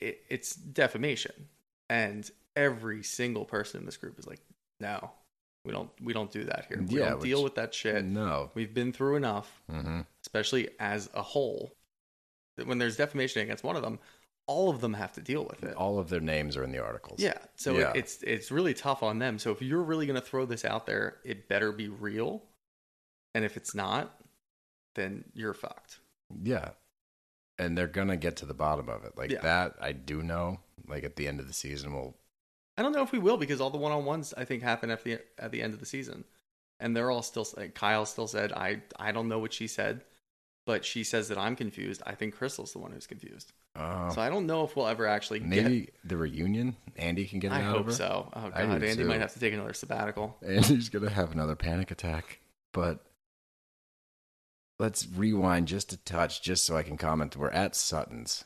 it, it's defamation, and every single person in this group is like, no, we don't, we don't do that here. We Yeah, don't deal with that shit. no We've been through enough, hmm especially as a whole. that When there's defamation against one of them, all of them have to deal with it. all of their names are in the articles Yeah, so Yeah. It, it's it's really tough on them. So if you're really going to throw this out there, it better be real. And if it's not, then you're fucked. yeah and they're gonna get to the bottom of it like Yeah. that i do know like at the end of the season we'll I don't know if we will because all the one-on-ones I think happen at the at the end of the season, and they're all still. Like Kyle still said, "I I don't know what she said," but she says that I'm confused. I think Crystal's the one who's confused. uh, So I don't know if we'll ever actually maybe get. the reunion andy can get it I hope of her so. Oh god, Andy too. might have to take another sabbatical. (laughs) Andy's gonna have another panic attack. But let's rewind just a touch, just so I can comment. We're at Sutton's,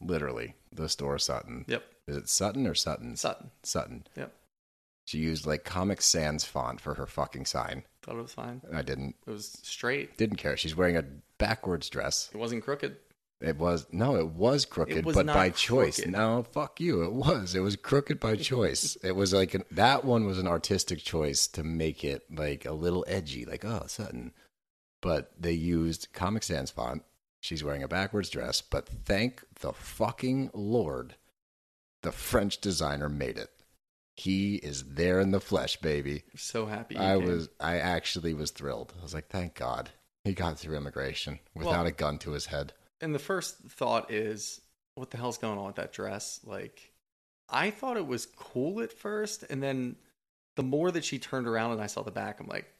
literally the store Sutton. Yep, Is it Sutton or Sutton's? Sutton. Sutton. Yep, She used like Comic Sans font for her fucking sign. thought it was fine. I didn't It was straight. didn't care. She's wearing a backwards dress. It wasn't crooked. It was no, it was crooked, It was but by choice. No, fuck you. It was. It was crooked by choice. (laughs) it was like an, that one was an artistic choice to make it like a little edgy, like oh Sutton. But they used Comic Sans font. She's wearing a backwards dress, but thank the fucking lord, the French designer made it. He is there in the flesh, baby. So happy. I came. was. I actually was thrilled. I was like, thank God he got through immigration without Well- a gun to his head. And the first thought is, what the hell's going on with that dress? Like, I thought it was cool at first, and then the more that she turned around and I saw the back, I'm like,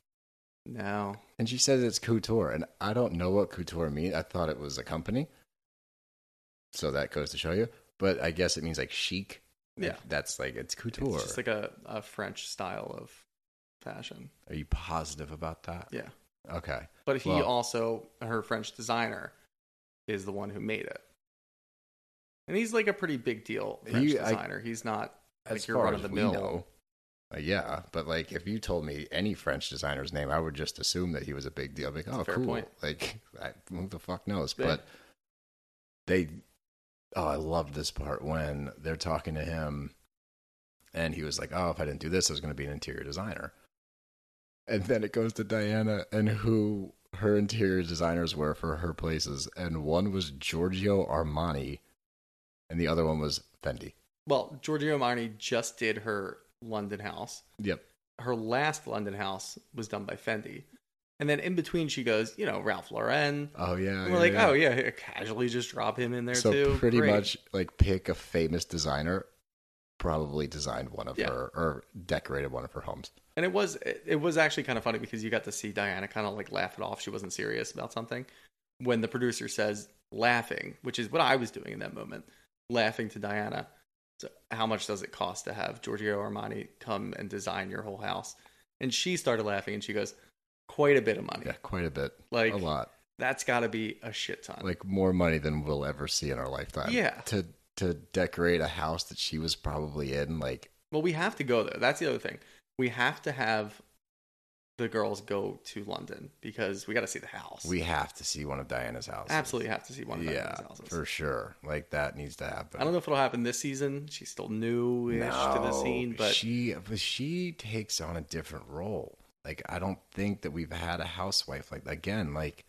no. And she says it's couture, and I don't know what couture means. I thought it was a company, so that goes to show you. But I guess it means like chic. Like, Yeah. that's like it's couture. It's just like a, a French style of fashion. Are you positive about that? Yeah. Okay. But he Well- also, her French designer, is the one who made it. And he's like a pretty big deal French He- I- designer. he's not As like your run of the mill. Uh, yeah. But like, if you told me any French designer's name, I would just assume that he was a big deal. I'd be like, oh, cool. point. Like, (laughs) I, who the fuck knows? Yeah. But they, oh, I love this part when they're talking to him, and he was like, oh, if I didn't do this, I was going to be an interior designer. And then it goes to Diana and who her interior designers were for her places, and one was Giorgio Armani, and the other one was Fendi. Well, Giorgio Armani just did her London house. Yep. Her last London house was done by Fendi. And then in between, she goes, you know, Ralph Lauren. Oh yeah. And we're like, yeah. oh, yeah, casually just drop him in there so too. pretty Great. much like pick a famous designer, probably designed one of Yeah. her or decorated one of her homes. And it was it was actually kind of funny because you got to see Diana kind of like laugh it off. She wasn't serious about something. When the producer says laughing, which is what I was doing in that moment, laughing to Diana. So how much does it cost to have Giorgio Armani come and design your whole house? And she started laughing and she goes, quite a bit of money. Yeah, quite a bit. Like a lot. That's got to be a shit ton. Like more money than we'll ever see in our lifetime. Yeah. To to decorate a house that she was probably in, like well, we have to go there. That's the other thing. We have to have the girls go to London because we got to see the house. we have to see one of Diana's houses. absolutely have to see one of yeah, Diana's houses. for sure. Like that needs to happen. I don't know if it'll happen this season. She's still new-ish to the scene, but she but she takes on a different role. Like I don't think that we've had a housewife like again like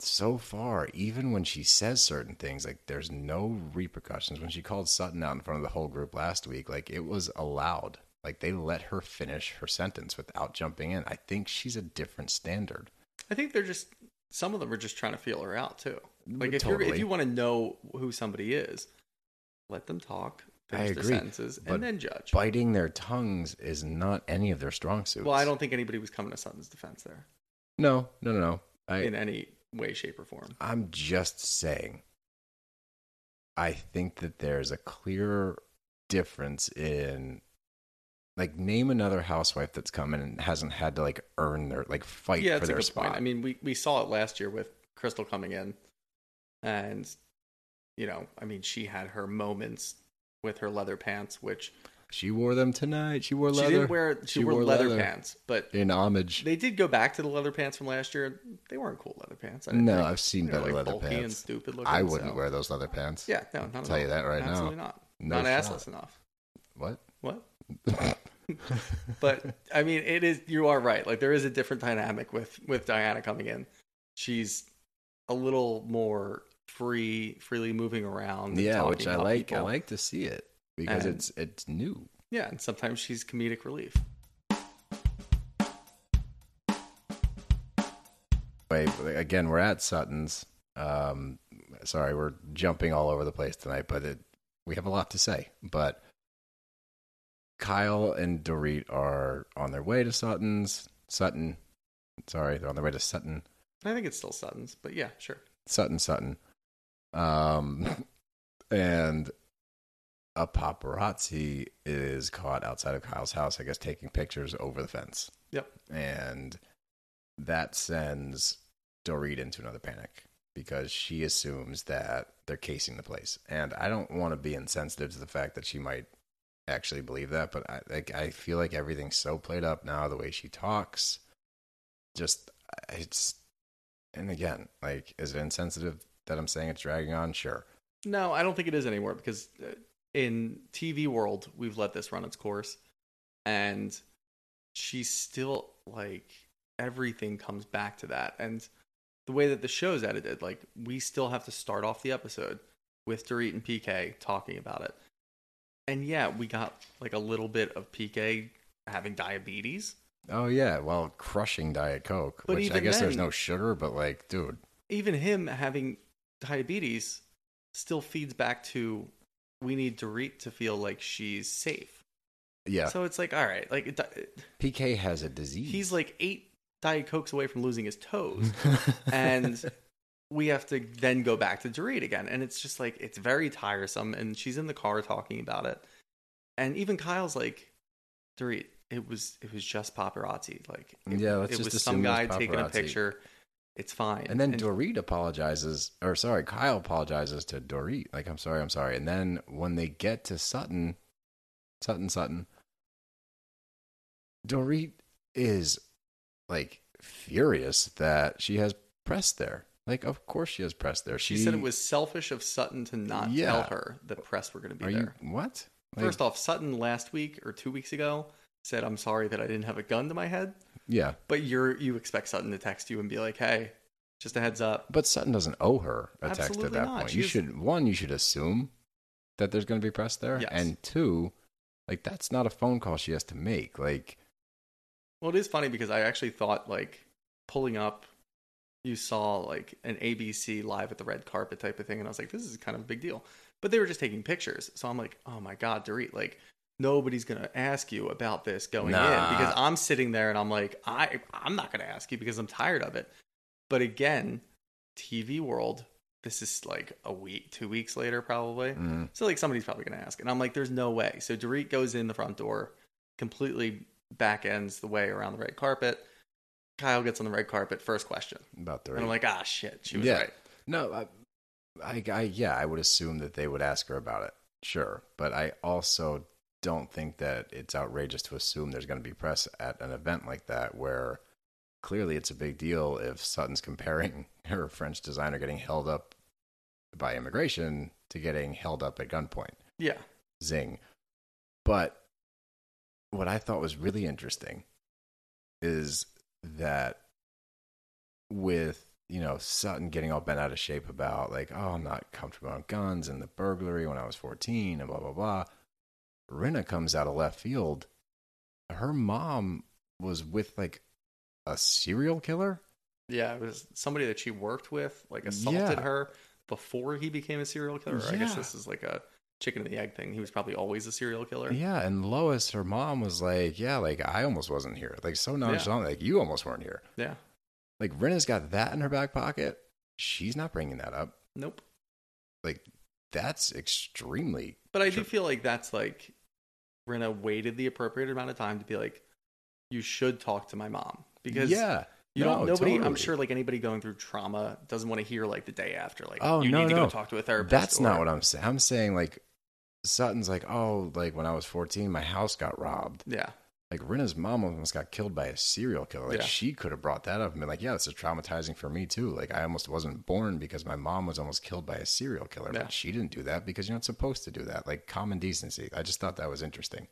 so far even when she says certain things like there's no repercussions when she called Sutton out in front of the whole group last week like it was allowed like they let her finish her sentence without jumping in I think she's a different standard I think they're just some of them are just trying to feel her out too. Like if you Totally. if you want to know who somebody is, let them talk, I agree, sentences, and then judge. biting their tongues is not any of their strong suits well, I don't think anybody was coming to Sutton's defense there no no no no I in any way, shape, or form. I'm just saying. I think that there's a clear difference in, like, name another housewife that's come in and hasn't had to like earn their like fight yeah, for their spot. point. I mean, we we saw it last year with Crystal coming in, and you know, I mean, she had her moments with her leather pants, which she wore them tonight. She wore leather. she didn't wear. She, wore, leather, pants, but in homage. they did go back to the leather pants from last year. They weren't cool leather pants. No, think. I've seen better like, leather bulky and pants. stupid looking. I wouldn't so- wear those leather pants. Yeah, no, not at tell all. you that right now. Absolutely not. No not shot. assless enough. What? What? (laughs) (laughs) but I mean, it is. You are right. Like there is a different dynamic with with Diana coming in. She's a little more free, freely moving around. yeah, which I like. I like to see it because And- it's it's new. Yeah, and sometimes she's comedic relief. Wait, again, we're at Sutton's. Um, sorry, we're jumping all over the place tonight, but it, we have a lot to say. But Kyle and Dorit are on their way to Sutton's. Sutton, sorry, they're on their way to Sutton. I think it's still Sutton's, but yeah, sure. Sutton, Sutton. Um, (laughs) and a paparazzi is caught outside of Kyle's house, I guess, taking pictures over the fence. Yep. And that sends Dorit into another panic because she assumes that they're casing the place. And I don't want to be insensitive to the fact that she might actually believe that, but I like I feel like everything's so played up now, the way she talks. Just it's and again, like is it insensitive? that I'm saying it's dragging on? Sure. No, I don't think it is anymore because uh, in TV world, we've let this run its course, and she's still like everything comes back to that, and the way that the show's edited, like we still have to start off the episode with Dorit and PK talking about it, and yeah, we got like a little bit of PK having diabetes, Oh yeah, well, crushing Diet Coke, But which I guess there's no sugar, but like, dude, even him having diabetes still feeds back to we need Dorit to feel like she's safe. yeah, So it's like, all right, like PK has a disease. he's like eight Diet Cokes away from losing his toes. (laughs) and we have to then go back to Dorit again. And it's just like, it's very tiresome. And she's in the car talking about it. And even Kyle's like, Dorit, it was it was just paparazzi. Like, it, Yeah, it just was some it was guy taking a picture. It's fine. and then Dorit apologizes, or sorry, Kyle apologizes to Dorit. Like, I'm sorry, I'm sorry. And then when they get to Sutton, Sutton, Sutton, Dorit is like furious that she has press there. Like, of course she has press there. she, said it was selfish of Sutton to not Yeah. tell her that press were going to be Are there. you what? Like, First off, Sutton last week or two weeks ago said, "I'm sorry that I didn't have a gun to my head." yeah, But you're you expect Sutton to text you and be like, "Hey, just a heads up." but Sutton doesn't owe her a text Absolutely at that not. point. You She's- should one, you should assume that there's going to be press there, Yes. and two, like that's not a phone call she has to make. Like, Well, it is funny because I actually thought like pulling up, you saw like an ABC live at the red carpet type of thing, and I was like, "This is kind of a big deal." But they were just taking pictures, so I'm like, "Oh my god, Dorit!" Like nobody's gonna ask you about this going Nah. in because I'm sitting there and I'm like, I I'm not gonna ask you because I'm tired of it. But again, TV world, this is like a week, two weeks later, probably. mm, So like somebody's probably gonna ask, and I'm like, there's no way. So Dorit goes in the front door, completely back ends the way around the red carpet. Kyle gets on the red carpet. First question, about Dorit. and I'm like, ah, shit, she was Yeah. right. No, I, I, I, yeah, I would assume that they would ask her about it. Sure, but I also don't think that it's outrageous to assume there's going to be press at an event like that, where clearly it's a big deal if Sutton's comparing (laughs) her French designer getting held up by immigration to getting held up at gunpoint. Yeah, Zing. But what I thought was really interesting is that with you know Sutton getting all bent out of shape about like oh I'm not comfortable on guns and the burglary when I was 14 and blah blah blah. Rinna comes out of left field. Her mom was with like a serial killer. yeah. It was somebody that she worked with, like assaulted Yeah. her before he became a serial killer. I guess this is like a chicken and the egg thing. He was probably always a serial killer. Yeah, and Lois, her mom, was like, "Yeah, like I almost wasn't here. Like so nonchalant, like you almost weren't here." yeah. Like Rinna's got that in her back pocket. She's not bringing that up. Nope. Like that's extremely. But I do feel like that's like Rinna waited the appropriate amount of time to be like, you should talk to my mom because yeah, you No, don't. Nobody, I'm sure, like anybody going through trauma doesn't want to hear like the day after, like, Oh, you no, need to no. go talk to a therapist. That's not what I'm saying. I'm saying like Sutton's like, oh, like when I was 14, my house got robbed. Yeah, Like Rinna's mom almost got killed by a serial killer. Like Yeah. she could have brought that up and been like, yeah, this is traumatizing for me too. Like I almost wasn't born because my mom was almost killed by a serial killer, Yeah. but she didn't do that because you're not supposed to do that. Like common decency. I just thought that was interesting.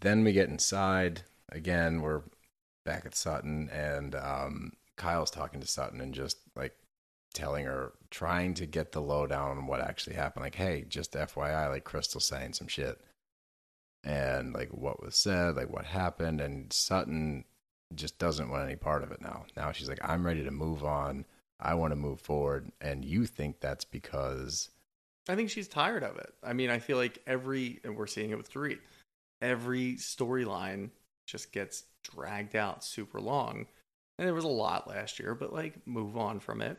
Then we get inside again. We're back at Sutton, and um, Kyle's talking to Sutton and just like telling her, trying to get the lowdown on what actually happened. Like, hey, just FYI, like Crystal's saying some shit and like what was said, like what happened, and Sutton just doesn't want any part of it now. Now she's like, I'm ready to move on. I want to move forward, and you think that's because I think she's tired of it. I mean, I feel like every, and we're seeing it with Dorit, every storyline just gets dragged out super long. And there was a lot last year, but like move on from it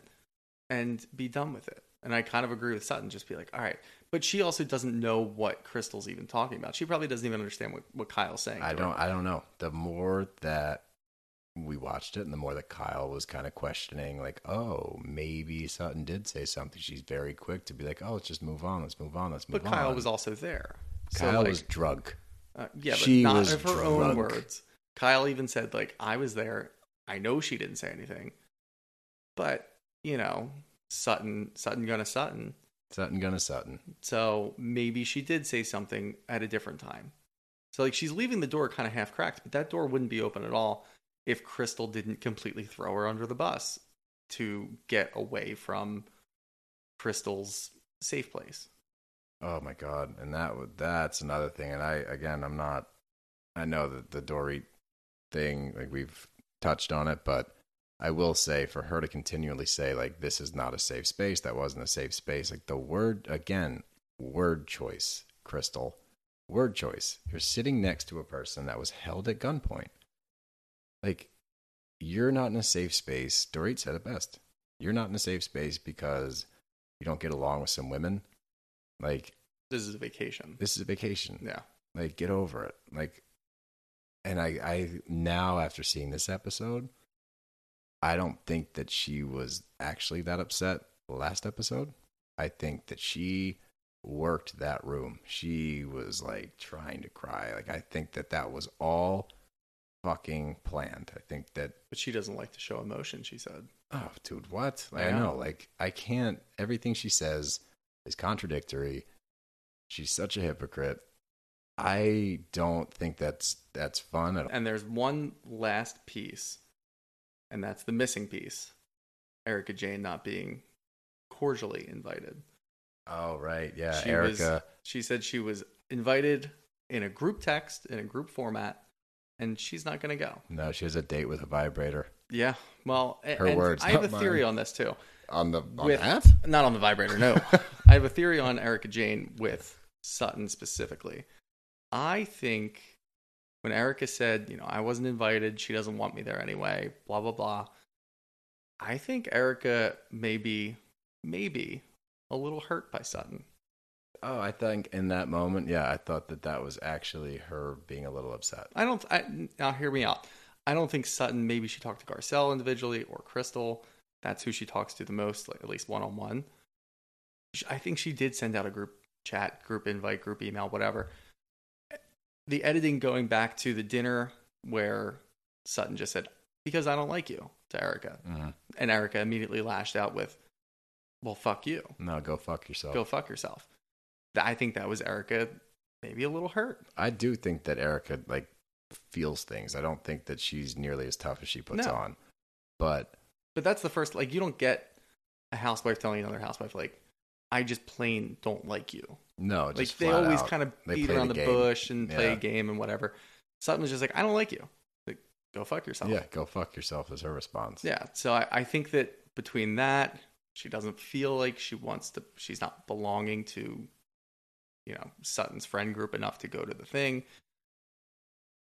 and be done with it. And I kind of agree with Sutton, just be like, all right. But she also doesn't know what Crystal's even talking about. She probably doesn't even understand what, what Kyle's saying. I don't I don't know. The more that we watched it, and the more that Kyle was kind of questioning, like, oh, maybe Sutton did say something. She's very quick to be like, oh, let's just move on, let's move on, let's move But on. But Kyle was also there. So, Kyle like, was drunk. Uh, yeah, but She not of her own words. Kyle even said, like, I was there. I know she didn't say anything. But, you know, Sutton, Sutton gonna Sutton. Sutton gonna Sutton. So maybe she did say something at a different time. So like she's leaving the door kind of half cracked, but that door wouldn't be open at all if Crystal didn't completely throw her under the bus to get away from Crystal's safe place. Oh my god! And that that's another thing. And I again, I'm not. I know that the Dorit thing, like we've touched on it, but I will say for her to continually say like this is not a safe space, that wasn't a safe space. Like the word again, word choice, Crystal, word choice. You're sitting next to a person that was held at gunpoint. Like you're not in a safe space. Dorit said it best. You're not in a safe space because you don't get along with some women. Like This is a vacation. this is a vacation. Yeah. Like get over it. Like and I I now after seeing this episode, I don't think that she was actually that upset last episode. I think that she worked that room. She was like trying to cry. Like I think that that was all fucking planned. I think that But she doesn't like to show emotion, she said. oh dude, what? Like, I know. Like I can't everything she says is contradictory. She's such a hypocrite. I don't think that's that's fun at all. And there's one last piece, and that's the missing piece. Erica Jayne not being cordially invited. Oh right, yeah, She Erica. was- she said she was invited in a group text, in a group format, and she's not going to go. No, she has a date with a vibrator. Yeah. Well, Her and words, I have a theory mine. on this too. On the on With- that? Not on the vibrator, no. (laughs) I have a theory on Erica Jayne with Sutton specifically. I think when Erica said, you know, I wasn't invited, she doesn't want me there anyway, blah, blah, blah. I think Erica may be, maybe a little hurt by Sutton. Oh, I think in that moment, yeah, I thought that that was actually her being a little upset. I don't, I, now hear me out. I don't think Sutton, maybe she talked to Garcelle individually or Crystal. That's who she talks to the most, like at least one on one. I think she did send out a group chat, group invite, group email, whatever. The editing going back to the dinner where Sutton just said, Because I don't like you to Erica. Mhm. And Erica immediately lashed out with, Well, fuck you. No, go fuck yourself. Go fuck yourself. I think that was Erica maybe a little hurt. I do think that Erica like feels things. I don't think that she's nearly as tough as she puts No. on. But But that's the first like you don't get a housewife telling another housewife like I just plain don't like you. no, Like they always out, kind of they beat around the, game. bush and play a game and whatever. Sutton was just like I don't like you. Like go fuck yourself. Yeah, go fuck yourself is her response. Yeah. So I, I think that between that, she doesn't feel like she wants to she's not belonging to you know, Sutton's friend group enough to go to the thing.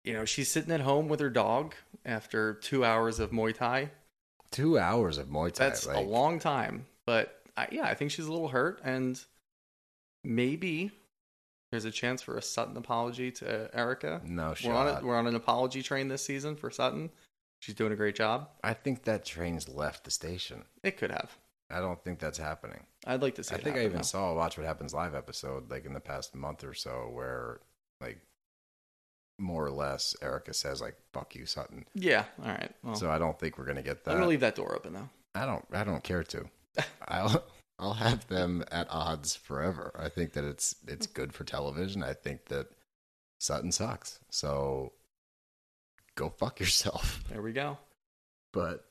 You know, she's sitting at home with her dog after two hours of Muay Thai. Two hours of Muay Thai. That's a long time. But I, yeah, I think she's a little hurt, and maybe there's a chance for a Sutton apology to Erica. No we're on shot. a, we're on an apology train this season for Sutton. She's doing a great job. I think that train's left the station. It could have. I don't think that's happening. I'd like to see. I think I even saw a Watch What Happens live episode like in the past month or so where like more or less Erica says like fuck you Sutton. Yeah. All right. Well, so I don't think we're gonna get that. I'm gonna leave that door open though. I don't I don't care to. I'll I'll have them at odds forever. I think that it's it's good for television. I think that Sutton sucks. So go fuck yourself. There we go. But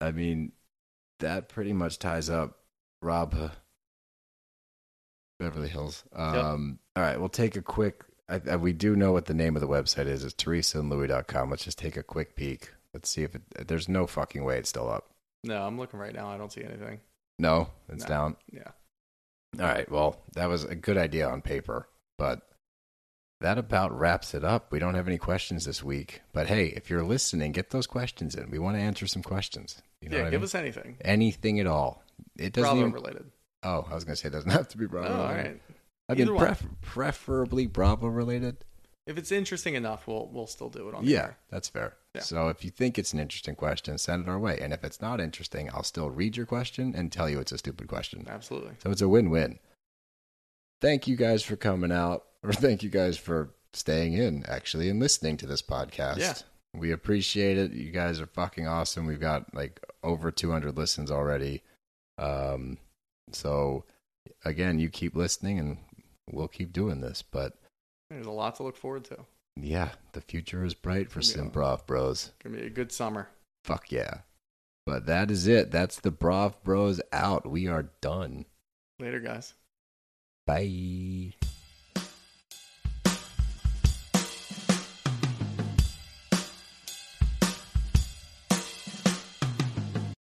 I mean, that pretty much ties up Rob uh, Beverly Hills. Um, All right, we'll take a quick. I, I, we do know what the name of the website is. It's teresaandlouis.com. Let's just take a quick peek. Let's see if it. There's no fucking way it's still up. No, I'm looking right now. I don't see anything. No, it's No. down. Yeah. All right. Well, that was a good idea on paper, but that about wraps it up. We don't have any questions this week, but hey, if you're listening, get those questions in. We want to answer some questions. You know yeah. Give mean? us anything. anything at all. It doesn't Bravo even. related. Oh, I was going to say it doesn't (laughs) have to be Oh, Bravo. all related. I mean, pref- preferably Bravo related. If it's interesting enough, we'll we'll still do it on the Yeah, air. that's fair. Yeah. So if you think it's an interesting question, send it our way. And if it's not interesting, I'll still read your question and tell you it's a stupid question. Absolutely. So it's a win win. Thank you guys for coming out, or thank you guys for staying in, actually, and listening to this podcast. Yeah. We appreciate it. You guys are fucking awesome. We've got like over 200 listens already. Um, so again, you keep listening, and we'll keep doing this. But There's a lot to look forward to. yeah, the future is bright for Yeah. Simprov Bros. Gonna be a good summer. Fuck yeah! But that is it. That's the Brav Bros out. We are done. Later, guys. Bye.